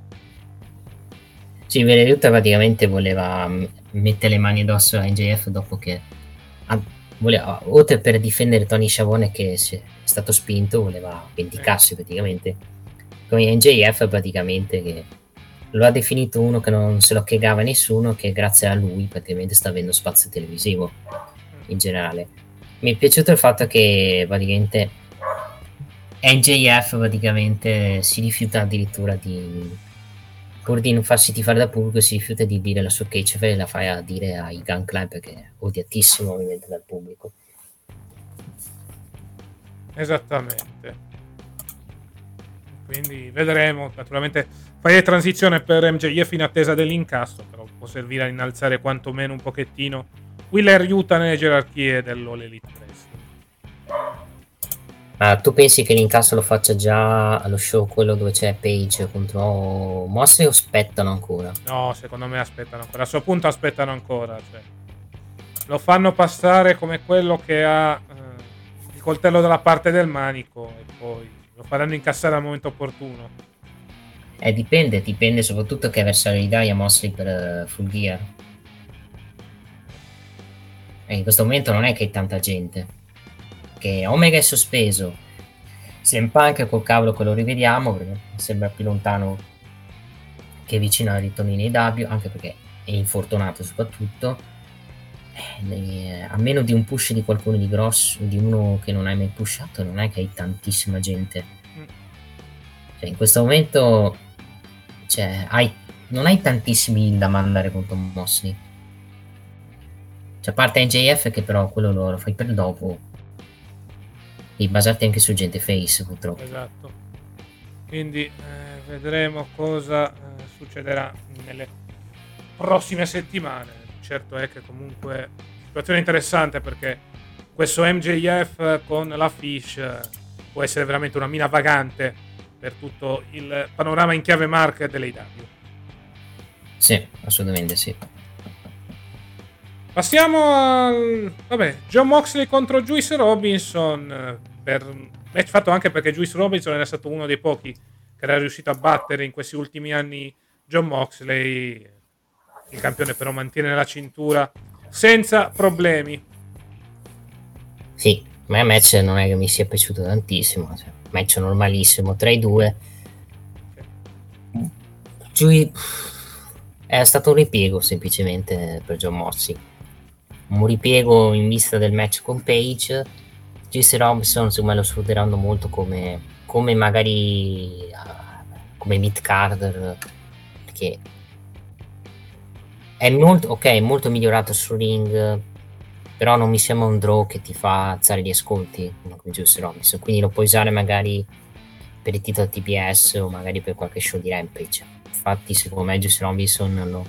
Sì, Willer Utah praticamente voleva mm, mettere le mani addosso a MJF dopo che voleva, oltre per difendere Tony Sciavone che è stato spinto, voleva vendicarsi praticamente. Come NJF praticamente che lo ha definito uno che non se lo chiegava nessuno, che grazie a lui praticamente sta avendo spazio televisivo in generale. Mi è piaciuto il fatto che praticamente NJF praticamente si rifiuta addirittura di pur di non farsi tifare da pubblico, si rifiuta di dire la sua catch e la fai a dire ai Gun Club perché è odiatissimo ovviamente dal pubblico. Esattamente. Quindi vedremo, naturalmente fai la transizione per MJF in attesa dell'incasso, però può servire a innalzare quantomeno un pochettino Willer aiuta nelle gerarchie dell'All Elite 3. Uh, tu pensi che l'incasso lo faccia già allo show quello dove c'è Page contro Mosse o aspettano ancora? No, secondo me aspettano ancora. A suo punto aspettano ancora. Cioè. Lo fanno passare come quello che ha eh, il coltello dalla parte del manico e poi lo faranno incassare al momento opportuno. Eh, dipende, dipende soprattutto che avversario gli dai a Mosley per uh, Full Gear. E in questo momento non è che è tanta gente che Omega è sospeso, CM Punk col cavolo che lo rivediamo perché sembra più lontano che vicino al ritorno in AW, anche perché è infortunato soprattutto. Eh, a meno di un push di qualcuno di grosso, di uno che non hai mai pushato, non è che hai tantissima gente. Cioè, in questo momento cioè, hai, non hai tantissimi da mandare contro Mosley. Cioè, a parte NJF che però quello lo, lo fai per dopo e basarti anche su gente face purtroppo. Esatto. Quindi eh, vedremo cosa eh, succederà nelle prossime settimane. Certo è che comunque situazione interessante perché questo MJF con la Fish eh, può essere veramente una mina vagante per tutto il panorama in chiave market dell'AW. Sì, assolutamente sì. Passiamo al... Vabbè, John Moxley contro Juice Robinson per match fatto anche perché Juice Robinson era stato uno dei pochi che era riuscito a battere in questi ultimi anni John Moxley. Il campione però mantiene la cintura senza problemi. Sì, a me il match non è che mi sia piaciuto tantissimo, cioè, match normalissimo tra i due. Giui è stato un ripiego semplicemente per John Moxley. Un ripiego in vista del match con Page JC Robinson secondo me lo sfrutteranno molto come, come magari uh, come mid carder perché è molto ok è molto migliorato sul ring però non mi sembra un draw che ti fa alzare gli ascolti come JC Robinson. Quindi lo puoi usare magari per il titolo TBS o magari per qualche show di Rampage. Infatti secondo me JC Robinson lo,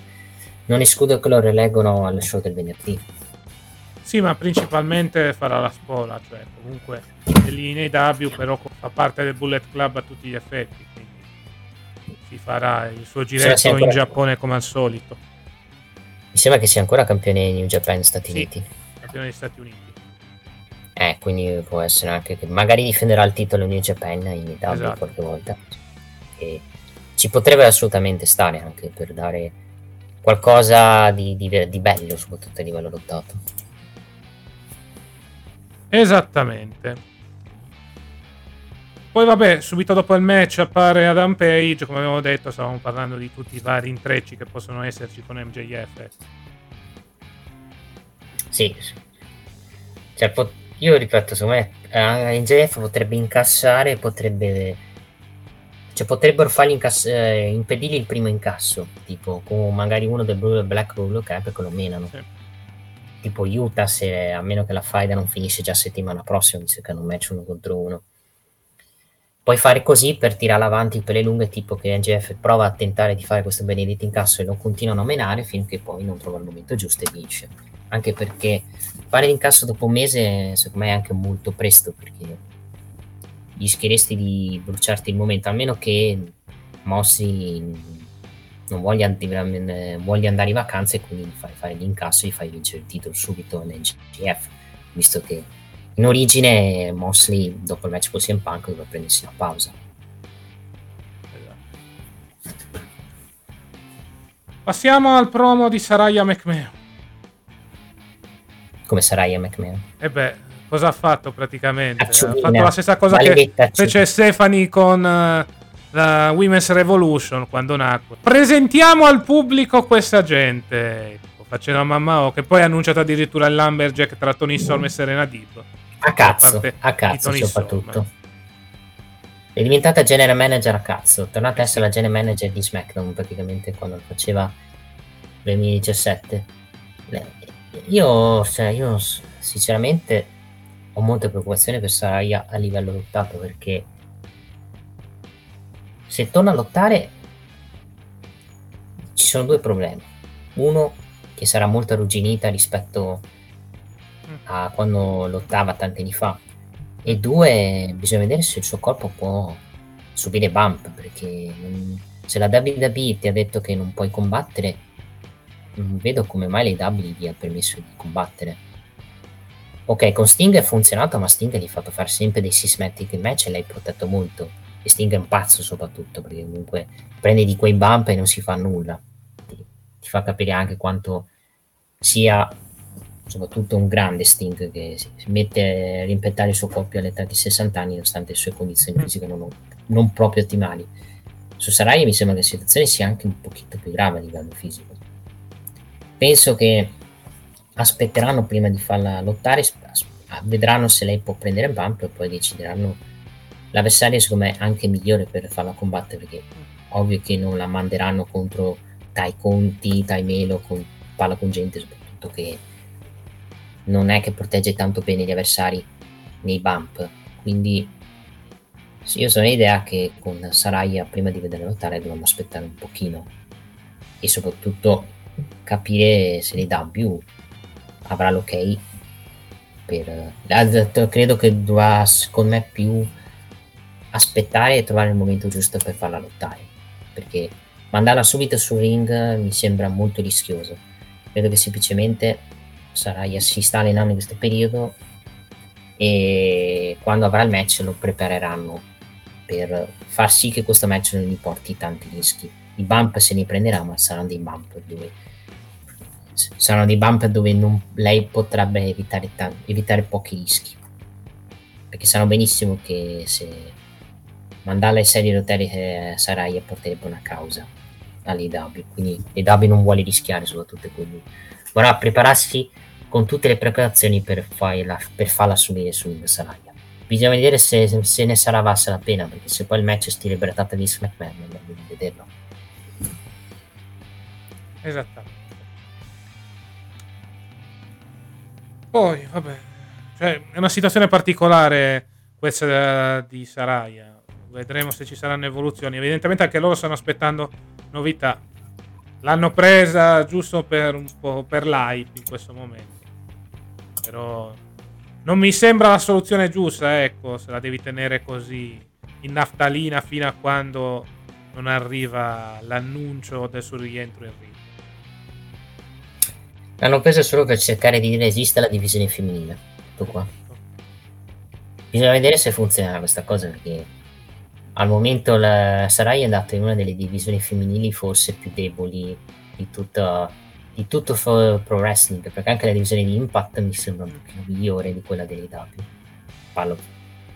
non escludo che lo releggono al show del venerdì sì, ma principalmente farà la spola, cioè comunque è lì in AW, però fa parte del Bullet Club a tutti gli effetti, quindi si farà il suo giretto in Giappone come al solito. Mi sembra che sia ancora campione di New Japan Stati sì, Uniti. Campione degli Stati Uniti. Eh, quindi può essere anche che magari difenderà il titolo New Japan in Italia Esatto. qualche volta. E ci potrebbe assolutamente stare anche per dare qualcosa di, di- di bello, soprattutto a livello lottato. Esattamente. Poi vabbè, subito dopo il match appare Adam Page, come abbiamo detto, stavamo parlando di tutti i vari intrecci che possono esserci con MJF. Sì. Cioè, po- io ripeto, secondo me eh, NJF potrebbe incassare, potrebbe... Cioè, potrebbero fargli incass- eh, impedirgli il primo incasso, tipo con magari uno del Blue Black Rule, che perché lo menano. Sì. Tipo Utah, se, a meno che la faida non finisce già settimana prossima, visto che hanno un match uno contro uno. Puoi fare così per tirare avanti per le lunghe, tipo che NGF prova a tentare di fare questo benedetto incasso e lo continuano a menare finché poi non trova il momento giusto e vince. Anche perché fare l'incasso dopo un mese, secondo me, è anche molto presto, perché rischieresti di bruciarti il momento, a meno che Mossi non voglia, eh, voglia andare in vacanza e quindi gli fai fare l'incasso e gli fai vincere il titolo subito nel GF, visto che in origine Mosley dopo il match con CM Punk doveva prendersi una pausa. Passiamo al promo di Saraya McMahon. Come Saraya McMahon. E beh, cosa ha fatto praticamente? Acciolina. Ha fatto la stessa cosa che fece Stephanie con eh, la Women's Revolution quando nacque. Presentiamo al pubblico questa gente. Ecco, facendo a mamma O, che poi ha annunciato addirittura il Lumberjack tra Tony Storm e Serena Deep. A cazzo, a cazzo soprattutto. È diventata general manager a cazzo, tornata a essere la general manager di SmackDown praticamente quando faceva nel 2017. Le- Io, cioè, io sinceramente ho molte preoccupazioni per Saraya a livello lottato perché se torna a lottare ci sono due problemi. Uno che sarà molto arrugginita rispetto a quando lottava tanti anni fa. E due bisogna vedere se il suo corpo può subire bump perché mm, se la WWE ti ha detto che non puoi combattere non vedo come mai le W gli ha permesso di combattere. Ok con Sting è funzionato ma Sting gli ha fatto fare sempre dei systematic match e l'hai protetto molto e Sting è un pazzo soprattutto perché comunque prende di quei bump e non si fa nulla ti, ti fa capire anche quanto sia soprattutto un grande Sting che si mette a rimpettare il suo corpo all'età di 60 anni nonostante le sue condizioni Mm. fisiche non, non proprio ottimali. Su Saraya mi sembra che la situazione sia anche un pochino più grave a livello fisico. Penso che aspetteranno prima di farla lottare, vedranno se lei può prendere bump e poi decideranno l'avversario secondo me anche migliore per farla combattere perché ovvio che non la manderanno contro Tai Conti, Tai Melo con palla con gente soprattutto che non è che protegge tanto bene gli avversari nei bump. Quindi sì, io sono l'idea che con Saraya prima di vederla lottare dobbiamo aspettare un pochino e soprattutto capire se le W avrà l'ok per eh, credo che dovrà secondo me più aspettare e trovare il momento giusto per farla lottare perché mandarla subito sul ring mi sembra molto rischioso credo che semplicemente Saraya si sta allenando in questo periodo e quando avrà il match lo prepareranno per far sì che questo match non gli porti tanti rischi. I bump se ne prenderà, ma saranno dei bump dove saranno dei bump dove non- lei potrebbe evitare, tan- evitare pochi rischi. Perché sanno benissimo che se mandarla serie rotelle eh, Saraya porterebbe una causa all'EW, quindi l'EW non vuole rischiare soprattutto quindi vorrà prepararsi con tutte le preparazioni per, farla, per farla subire su Saraya. Bisogna vedere se, se ne sarà valsa la pena, perché se poi il match è stile Bretata di SmackDown, è meglio vederlo. Esattamente. Poi, vabbè, cioè, è una situazione particolare questa di Saraya. Vedremo se ci saranno evoluzioni. Evidentemente anche loro stanno aspettando novità. L'hanno presa giusto per un po' per l'hype in questo momento. Però non mi sembra la soluzione giusta, ecco, se la devi tenere così in naftalina fino a quando non arriva l'annuncio del suo rientro in ring. L'hanno presa solo per cercare di dire esiste la divisione femminile. Tutto qua. Bisogna vedere se funzionerà questa cosa perché al momento la Sarai è andata in una delle divisioni femminili forse più deboli di, tutta, di tutto Pro Wrestling, perché anche la divisione di Impact mi sembra un pochino migliore di quella delle W. Parlo di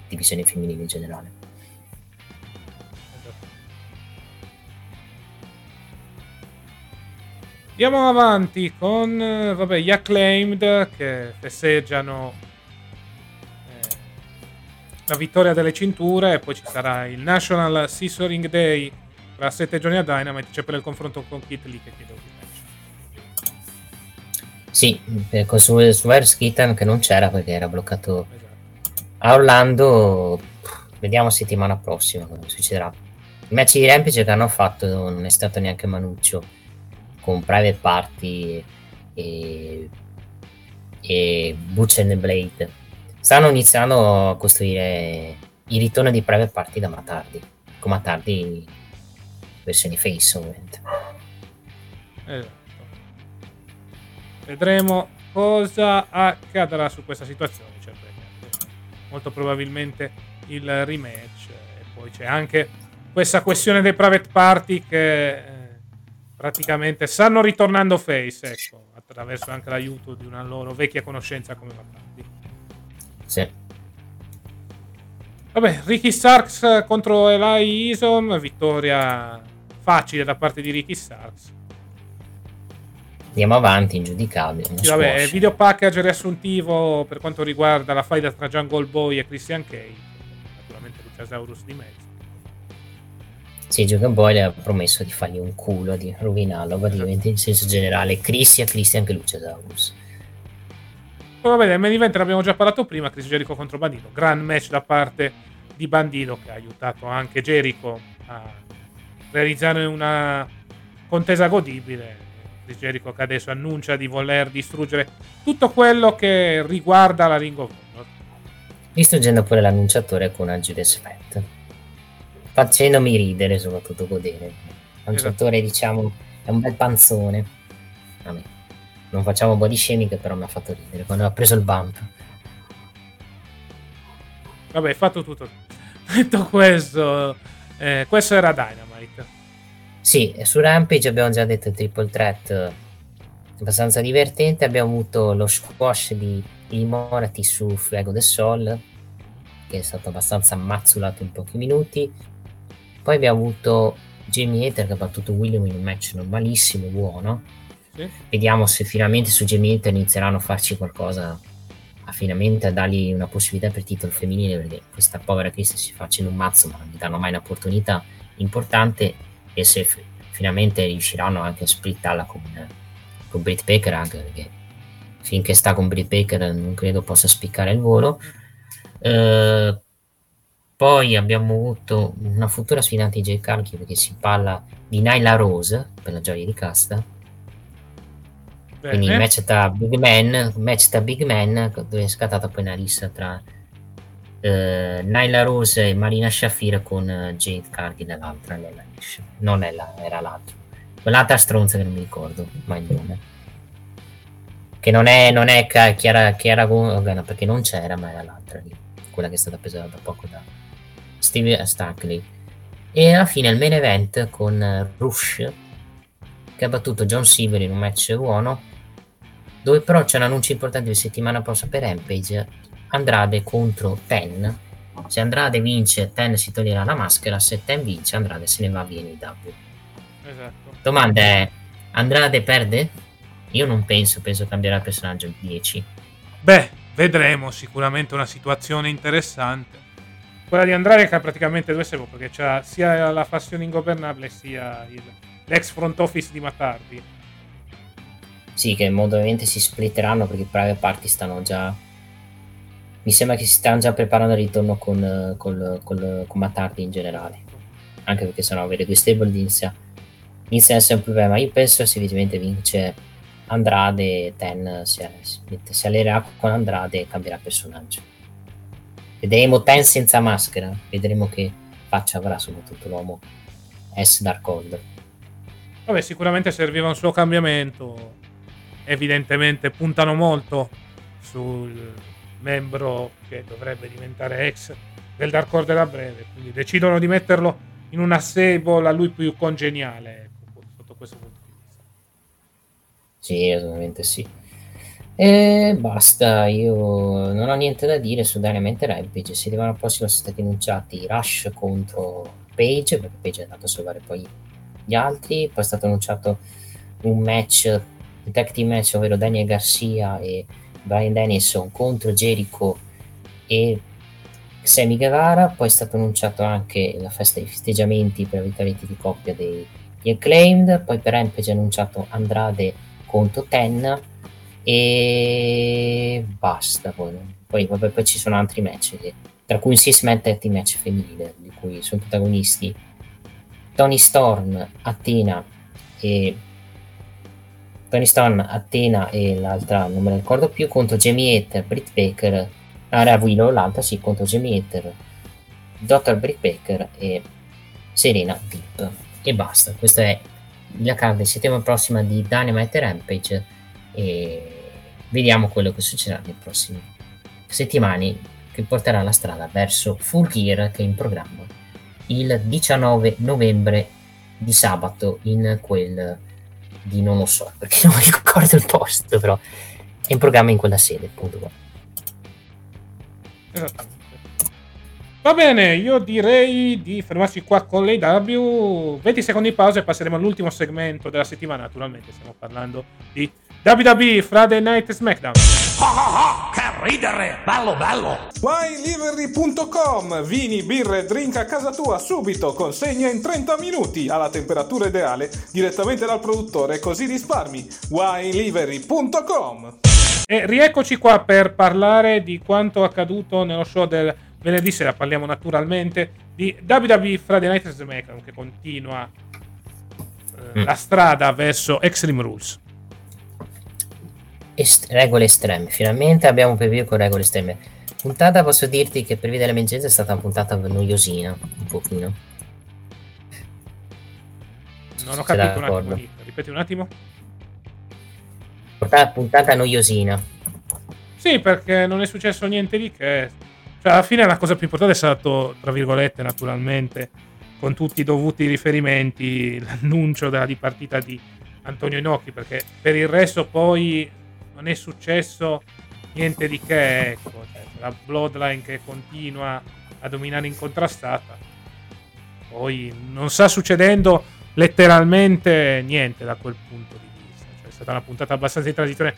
divisione femminile in generale. Andiamo avanti con vabbè, gli acclaimed che festeggiano eh, la vittoria delle cinture e poi ci sarà il National Scissoring Day tra sette giorni a Dynamite c'è per il confronto con Kit Lee che chiede un match sì su, su Virus Kitten che non c'era perché era bloccato esatto. a Orlando vediamo settimana prossima cosa succederà il match di Rampage che hanno fatto non è stato neanche Manuccio con Private Party e, e Butch and Blade stanno iniziando a costruire il ritorno di Private Party da Matardi con Matardi versione face ovviamente esatto. vedremo cosa accadrà su questa situazione cioè, molto probabilmente il rematch e poi c'è anche questa questione dei private party che praticamente stanno ritornando face, ecco, attraverso anche l'aiuto di una loro vecchia conoscenza come Matardi. Sì. Vabbè, Ricky Starks contro Eli Isom, vittoria facile da parte di Ricky Starks. Andiamo avanti, ingiudicabile. Sì, vabbè, video package riassuntivo per quanto riguarda la faida tra Jungle Boy e Christian Cage. Naturalmente Luciasaurus di mezzo. Sì, Jogan Boy ha promesso di fargli un culo, di rovinarlo praticamente in senso generale. Christian, Christian anche Luciasaurus. Poi vabbè, del main event l'abbiamo già parlato prima, Chris Jericho contro Bandito. Gran match da parte di Bandito che ha aiutato anche Jericho a realizzare una contesa godibile. Chris Jericho che adesso annuncia di voler distruggere tutto quello che riguarda la Ring of Honor. Distruggendo pure l'annunciatore con una Judas Fett facendomi ridere, soprattutto godere. Lanciatore, esatto. diciamo, è un bel panzone. Vabbè, non facciamo body shaming, però mi ha fatto ridere quando ha preso il bump. Vabbè, fatto tutto. Detto questo, eh, questo era Dynamite. Sì, su Rampage abbiamo già detto il triple threat abbastanza divertente. Abbiamo avuto lo squash di, Morati su Fuego del Sol, che è stato abbastanza mazzolato in pochi minuti. Poi abbiamo avuto Jamie Hater che ha battuto William in un match normalissimo, buono. Sì. Vediamo se finalmente su Hater inizieranno a farci qualcosa, a finalmente a dargli una possibilità per titolo femminile, perché questa povera Chris si faccia in un mazzo, ma non gli danno mai un'opportunità importante. E se f- finalmente riusciranno anche a splittarla con, con Britt Baker, anche perché finché sta con Britt Baker non credo possa spiccare il volo. Uh, poi abbiamo avuto una futura sfidante di Jay Carchi perché si parla di Nyla Rose per la gioia di casta. Bene. Quindi il match tra Big Man, match tra Big Man, dove è scattata poi una rissa tra eh, Nyla Rose e Marina Shafir con uh, Jade Cargi dall'altra, Lella Nish. Non Lella, era l'altro. Quell'altra stronza che non mi ricordo mai il nome. Che non è, non è Chiara, Chiara Gogan perché non c'era, ma era l'altra lì. Quella che è stata presa da poco da Steve Stackley. E alla fine il main event con Rush che ha battuto John Silver in un match buono, dove però c'è un annuncio importante di settimana prossima per Rampage, Andrade contro Ten. Se Andrade vince, Ten si toglierà la maschera, se Ten vince, Andrade se ne va via in IW. Esatto. Domanda è, Andrade perde? Io non penso, penso cambierà il personaggio il 10. Beh, vedremo, sicuramente una situazione interessante quella di Andrade che ha praticamente due servo perché c'ha sia la fazione ingobernabile sia il, l'ex front office di Matardi. Sì, che ovviamente si splitteranno perché i private party stanno già. Mi sembra che si stanno già preparando il ritorno con, con, con, con Matardi in generale. Anche perché sennò avere due stable inizia, inizia a essere un problema. Io penso che se evidentemente vince Andrade, Ten si, si, allererà con Andrade e cambierà personaggio. Vedremo Ten senza maschera, vedremo che faccia avrà soprattutto l'uomo S Dark Order. Vabbè, sicuramente serviva un suo cambiamento. Evidentemente puntano molto sul membro che dovrebbe diventare ex del Dark Order a breve. Quindi decidono di metterlo in una stable a lui più congeniale ecco, sotto questo punto di vista. Sì, assolutamente sì. E basta, io non ho niente da dire su Dynamite Rampage. Settimana prossima sono stati annunciati Rush contro Page, perché Page è andato a salvare poi gli altri. Poi è stato annunciato un match, un tag team match, ovvero Daniel Garcia e Brian Dennison contro Jericho e Sammy Guevara. Poi è stato annunciato anche la festa dei festeggiamenti per la vitalità di coppia degli Acclaimed. Poi per Rampage è annunciato Andrade contro Ten e basta poi, poi, vabbè, poi ci sono altri match che, tra cui un six man tag match femminile di cui sono protagonisti Tony Storm, Athena e Storm, Athena e l'altra non me la ricordo più contro Jamie Hater, Britt Baker Area Willow, l'altra sì contro Jamie Hater Dr. Britt Baker e Serena Deep e basta, questa è la card di settimana prossima di Dynamite Rampage e vediamo quello che succederà nei prossimi settimane che porterà la strada verso Full Gear che è in programma il 19 novembre di sabato in quel di non lo so perché non mi ricordo il posto però è in programma in quella sede appunto Esattamente. Va bene, io direi di fermarci qua con l'AW. 20 secondi di pausa e passeremo all'ultimo segmento della settimana. Naturalmente stiamo parlando di WWE Friday Night SmackDown. Ah, ah, che ridere! Bello, bello! WineLivery.com Vini, birre, drink a casa tua subito, consegna in 30 minuti alla temperatura ideale direttamente dal produttore, così risparmi. WineLivery.com E rieccoci qua per parlare di quanto accaduto nello show del venerdì sera. Parliamo naturalmente di WWE Friday Night SmackDown che continua eh, Mm. la strada verso Extreme Rules. Est- regole estreme finalmente abbiamo un preview con regole estreme puntata posso dirti che per via dell'emergenza è stata una puntata noiosina un pochino Non ho capito un attimo. Ripeti un attimo. puntata, puntata noiosina Sì, perché non è successo niente di che. Cioè, alla fine la cosa più importante è stato, tra virgolette, naturalmente, con tutti i dovuti riferimenti, l'annuncio della dipartita di Antonio Inoki, perché per il resto poi non è successo niente di che, ecco. Cioè, la Bloodline che continua a dominare incontrastata. Poi non sta succedendo letteralmente niente da quel punto di vista. Cioè, è stata una puntata abbastanza di transizione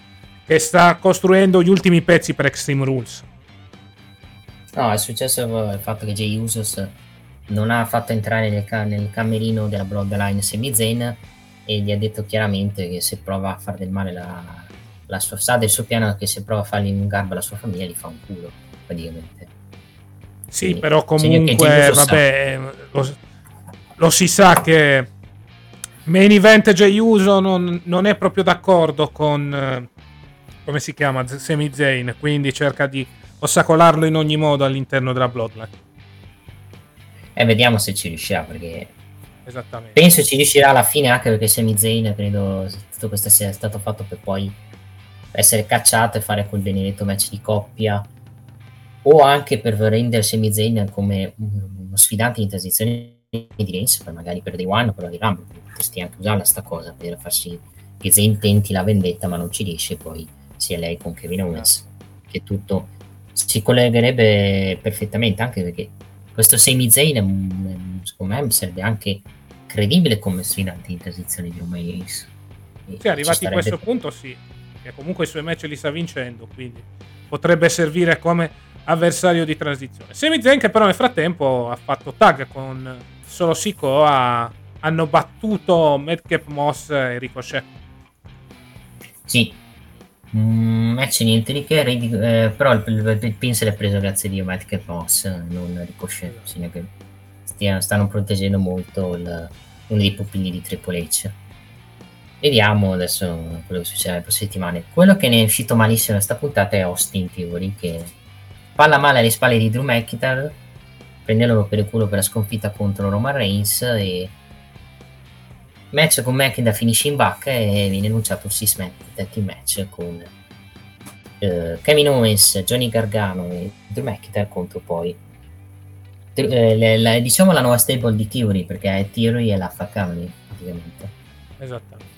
che sta costruendo gli ultimi pezzi per Extreme Rules. no è successo il fatto che Jay Usos non ha fatto entrare nel, ca- nel camerino della Bloodline Sami Zayn e gli ha detto chiaramente che se prova a fare del male la, la sua sa del suo piano che se prova a fargli in garba la sua famiglia gli fa un culo praticamente. Sì, Sì, però comunque, vabbè, lo, lo si sa che Main Event Jey Uso non, non è proprio d'accordo con, eh, come si chiama, Z- Sami Zayn, quindi cerca di ostacolarlo in ogni modo all'interno della Bloodline. e vediamo se ci riuscirà perché penso ci riuscirà alla fine anche perché Sami Zayn credo tutto questo sia stato fatto per poi essere cacciato e fare quel benedetto match di coppia. O anche per rendere Sami Zayn come un- uno sfidante in transizione di Reigns per magari per Day One o per la Rumble potresti anche usarla sta cosa per far sì che Zayn tenti la vendetta ma non ci riesce e poi sia lei con Kevin Owens che tutto si collegherebbe perfettamente anche perché questo Sami Zayn un- secondo me sarebbe anche credibile come sfidante in transizione di Roman Reigns. Sì, arrivati a questo punto sì, che comunque i suoi match li sta vincendo, quindi potrebbe servire come avversario di transizione. Zayn che però nel frattempo ha fatto tag con Solo Sikoa, hanno battuto Madcap Moss e Ricochet. Sì, Mm, match niente di che, eh, però il, il, il pin se l'è preso grazie a Dio Madcap Moss, non Ricochet, segno che stia- stanno proteggendo molto il- uno dei pupilli di Triple H. Vediamo adesso quello che succederà le prossime settimane. Quello che ne è uscito malissimo da questa puntata è Austin Theory, che palla male alle spalle di Drew McIntyre, prendendolo per il culo per la sconfitta contro Roman Reigns e match con McIntyre finisce in bacca e viene annunciato un six man tag team match con eh, Kevin Owens, Johnny Gargano e Drew McIntyre contro poi eh, le, la, diciamo la nuova stable di Theory perché è Theory e la Family praticamente Esattamente.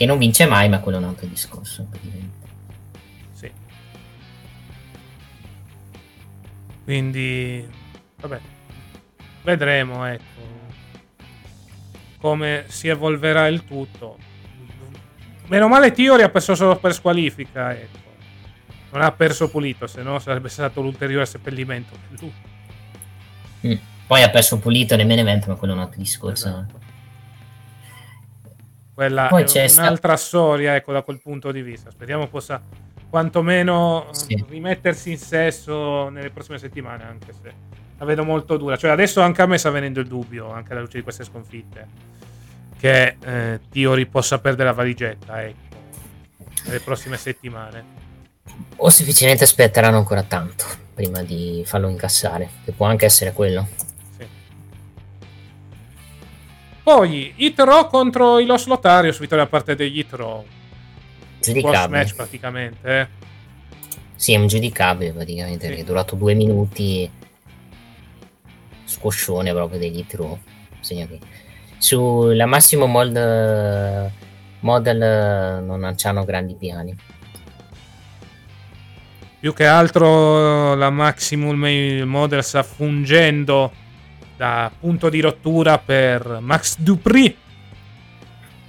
Che non vince mai ma quello è un altro discorso. Sì. Quindi, vabbè, vedremo, ecco, come si evolverà il tutto. Meno male Theory ha perso solo per squalifica, ecco. Non ha perso pulito, se no sarebbe stato l'ulteriore seppellimento per lui. Mm. Poi ha perso pulito nel main event, ma quello è un altro discorso. Esatto. Quella Poi è un'altra storia, ecco, da quel punto di vista. Speriamo possa quantomeno Sì. eh, rimettersi in sesso nelle prossime settimane, anche se la vedo molto dura. Cioè, adesso anche a me sta venendo il dubbio, anche alla luce di queste sconfitte, che eh, Tiori possa perdere la valigetta, ecco, nelle prossime settimane. O semplicemente aspetteranno ancora tanto prima di farlo incassare, che può anche essere quello. Poi, Itro contro i Los Lotarios, vittoria da parte degli Itro. Giudicabile. match praticamente, eh. Sì, è un giudicabile praticamente, Sì. perché è durato due minuti. Squoscione proprio degli che sulla Massimo Mod Model non c'hanno grandi piani. Più che altro la Maximum Model sta fungendo da punto di rottura per Max Dupri,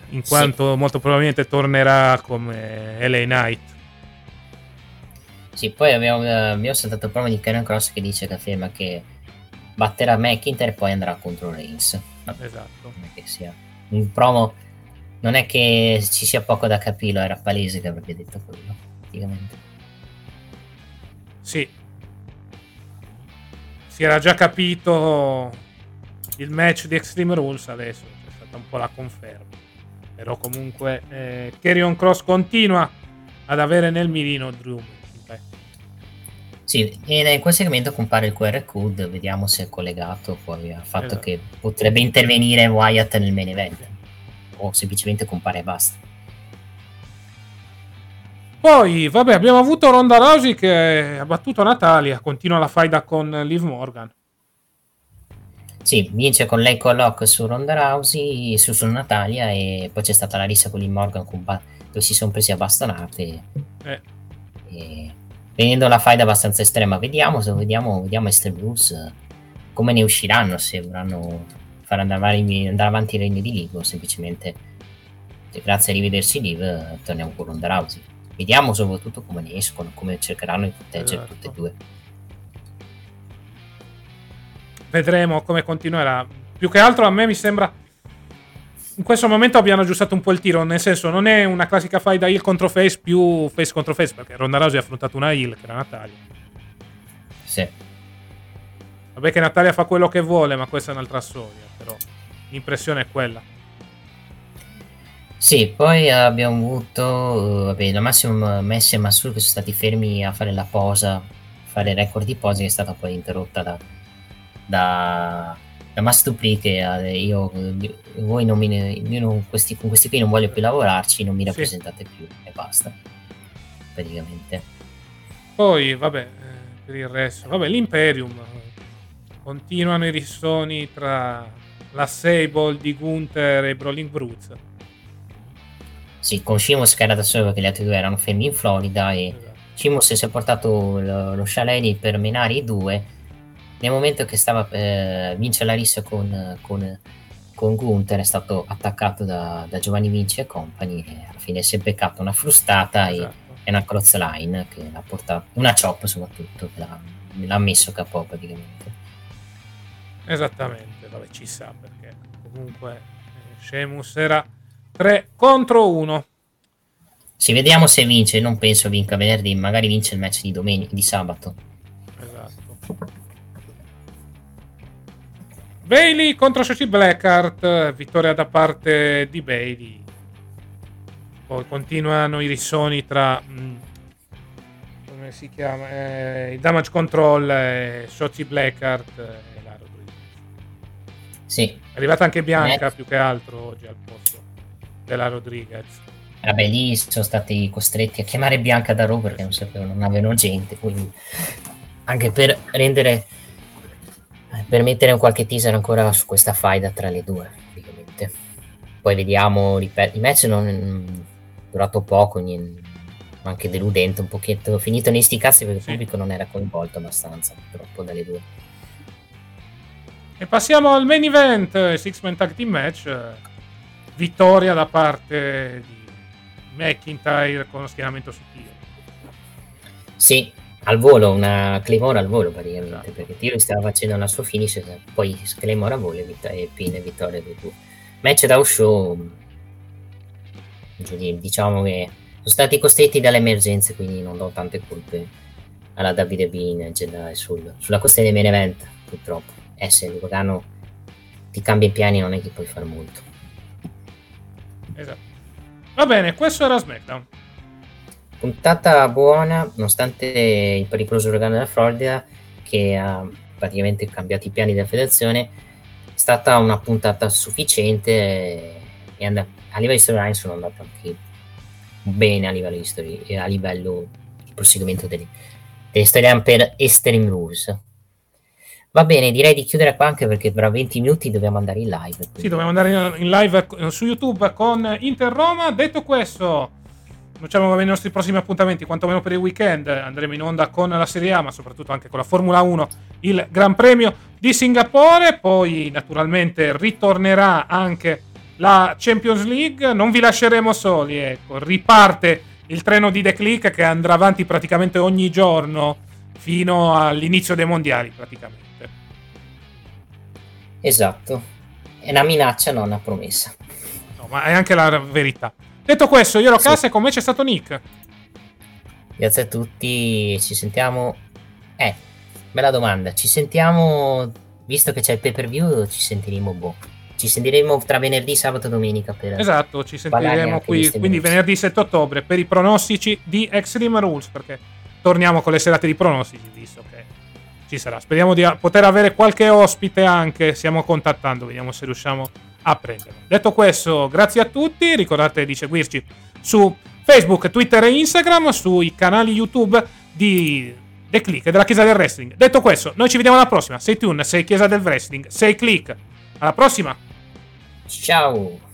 in Sì. quanto molto probabilmente tornerà come LA Knight. Sì, poi abbiamo, eh, abbiamo saltato il promo di Karen Cross che dice che afferma che batterà McIntyre e poi andrà contro Reigns. Esatto. non è che sia un promo, non è che ci sia poco da capire, era palese che avrebbe detto quello, praticamente. Sì. Si era già capito il match di Extreme Rules adesso, c'è stata un po' la conferma. Però comunque eh, Carrion Cross continua ad avere nel mirino Drew McIntyre. Sì, e in quel segmento compare il QR code, vediamo se è collegato poi al fatto Esatto. che potrebbe intervenire Wyatt nel main event. O semplicemente compare e basta. Poi, vabbè, abbiamo avuto Ronda Rousey che ha battuto Natalia, continua la faida con Liv Morgan. Sì, vince con lei con lock su Ronda Rousey, su, su Natalia e poi c'è stata la rissa con Liv Morgan con ba- dove si sono presi a bastonate Eh, e venendo la faida abbastanza estrema. Vediamo se vediamo, vediamo Extreme Rules come ne usciranno, se vorranno far andare avanti, andare avanti il regno di Liv o semplicemente se grazie a rivedersi Liv torniamo con Ronda Rousey. Vediamo soprattutto come ne escono, come cercheranno di proteggere Esatto. tutte e due. Vedremo come continuerà. Più che altro a me mi sembra. In questo momento abbiano aggiustato un po' il tiro. Nel senso, non è una classica faida heel contro face più face contro face. Perché Ronda Rousey ha affrontato una heel che era Natalia. Sì. Vabbè, che Natalia fa quello che vuole, ma questa è un'altra storia. Però l'impressione è quella. Sì, poi abbiamo avuto eh, vabbè, la Massimo Messi e Massur che sono stati fermi a fare la posa, fare il record di posa che è stata poi interrotta da, da, da Mastupri che eh, io, voi non mi, io non- questi, con questi qui non voglio più lavorarci, non mi Sì. rappresentate più e basta, praticamente. Poi, vabbè, eh, per il resto, vabbè, l'Imperium. Continuano i rissoni tra la Sable di Gunther e Brawling Brutes. Sì, con Shimos che era da solo perché gli altri due erano fermi in Florida e Esatto. Shimos si è portato lo, lo Shaleni per menare i due. Nel momento che stava per vincere la rissa con, con, con Gunther, è stato attaccato da, da Giovanni Vinci e compagni. E alla fine si è beccato una frustata e, Esatto. e una clothesline che l'ha portato, una chop soprattutto, che l'ha, l'ha messo capo praticamente. Esattamente, vabbè, ci sa perché comunque eh, Sheamus era 3 contro 1. Sì, vediamo se vince. Non penso vinca venerdì, magari vince il match di domenica, di sabato. Esatto. Bailey contro Sochi Blackheart, vittoria da parte di Bailey. Poi continuano i rissoni tra mm, come si chiama? Eh, il damage control e Sochi Blackheart e la Rodriguez. Sì, È arrivata anche Bianca Eh. più che altro oggi al posto della Rodriguez. Vabbè, lì sono stati costretti a chiamare Bianca da Raw perché non sapevano, non avevano gente, quindi anche per rendere per mettere un qualche teaser ancora su questa faida tra le due, praticamente. Poi vediamo, ripeto, il match non è durato poco, niente, anche deludente un pochetto, finito nei sti cazzi perché il pubblico non era coinvolto abbastanza, purtroppo dalle due. E passiamo al main event, Six Man Tag Team Match, vittoria da parte di McIntyre con schieramento su Tio. Sì, al volo, una Claymore al volo praticamente, esatto. perché Tio stava facendo la sua finish, poi Claymore a volo e, vit- e pin vittoria di tu. Match da show, diciamo che sono stati costretti dalle emergenze, quindi non do tante colpe alla WWE in generale sul, sulla questione dei main event, purtroppo. Eh, se il Lugano ti cambia i piani non è che puoi fare molto. Esatto. Va bene, questo era SmackDown. Puntata buona, nonostante il pericoloso uragano della Florida che ha praticamente cambiato i piani della federazione, è stata una puntata sufficiente e and- a livello di storyline sono andate anche bene a livello di story a livello di proseguimento delle, delle storyline per Extreme Rules. Va bene, direi di chiudere qua anche perché tra 20 minuti dobbiamo andare in live. Quindi. Sì, dobbiamo andare in live su YouTube con Inter Roma. Detto questo, annunciamo i nostri prossimi appuntamenti, quantomeno per il weekend. Andremo in onda con la Serie A, ma soprattutto anche con la Formula 1, il Gran Premio di Singapore. Poi, naturalmente, ritornerà anche la Champions League. Non vi lasceremo soli, ecco. Riparte il treno di The Click che andrà avanti praticamente ogni giorno fino all'inizio dei mondiali, praticamente. Esatto. È una minaccia, non una promessa. No, ma è anche la verità. Detto questo, io ero sì. Casa e con me c'è stato Nick. Grazie a tutti, ci sentiamo... Eh, bella domanda. Ci sentiamo, visto che c'è il pay per view, ci sentiremo boh. Ci sentiremo tra venerdì, sabato e domenica. Per esatto, ci sentiremo qui, quindi venerdì 7 ottobre per i pronostici di Extreme Rules, perché torniamo con le serate di pronostici, visto che ci sarà. Speriamo di poter avere qualche ospite anche. Stiamo contattando, vediamo se riusciamo a prenderlo. Detto questo, grazie a tutti. Ricordate di seguirci su Facebook, Twitter e Instagram, sui canali YouTube di The Click della Chiesa del Wrestling. Detto questo, noi ci vediamo alla prossima. Sei Tune, sei Chiesa del Wrestling, sei Click. Alla prossima. Ciao.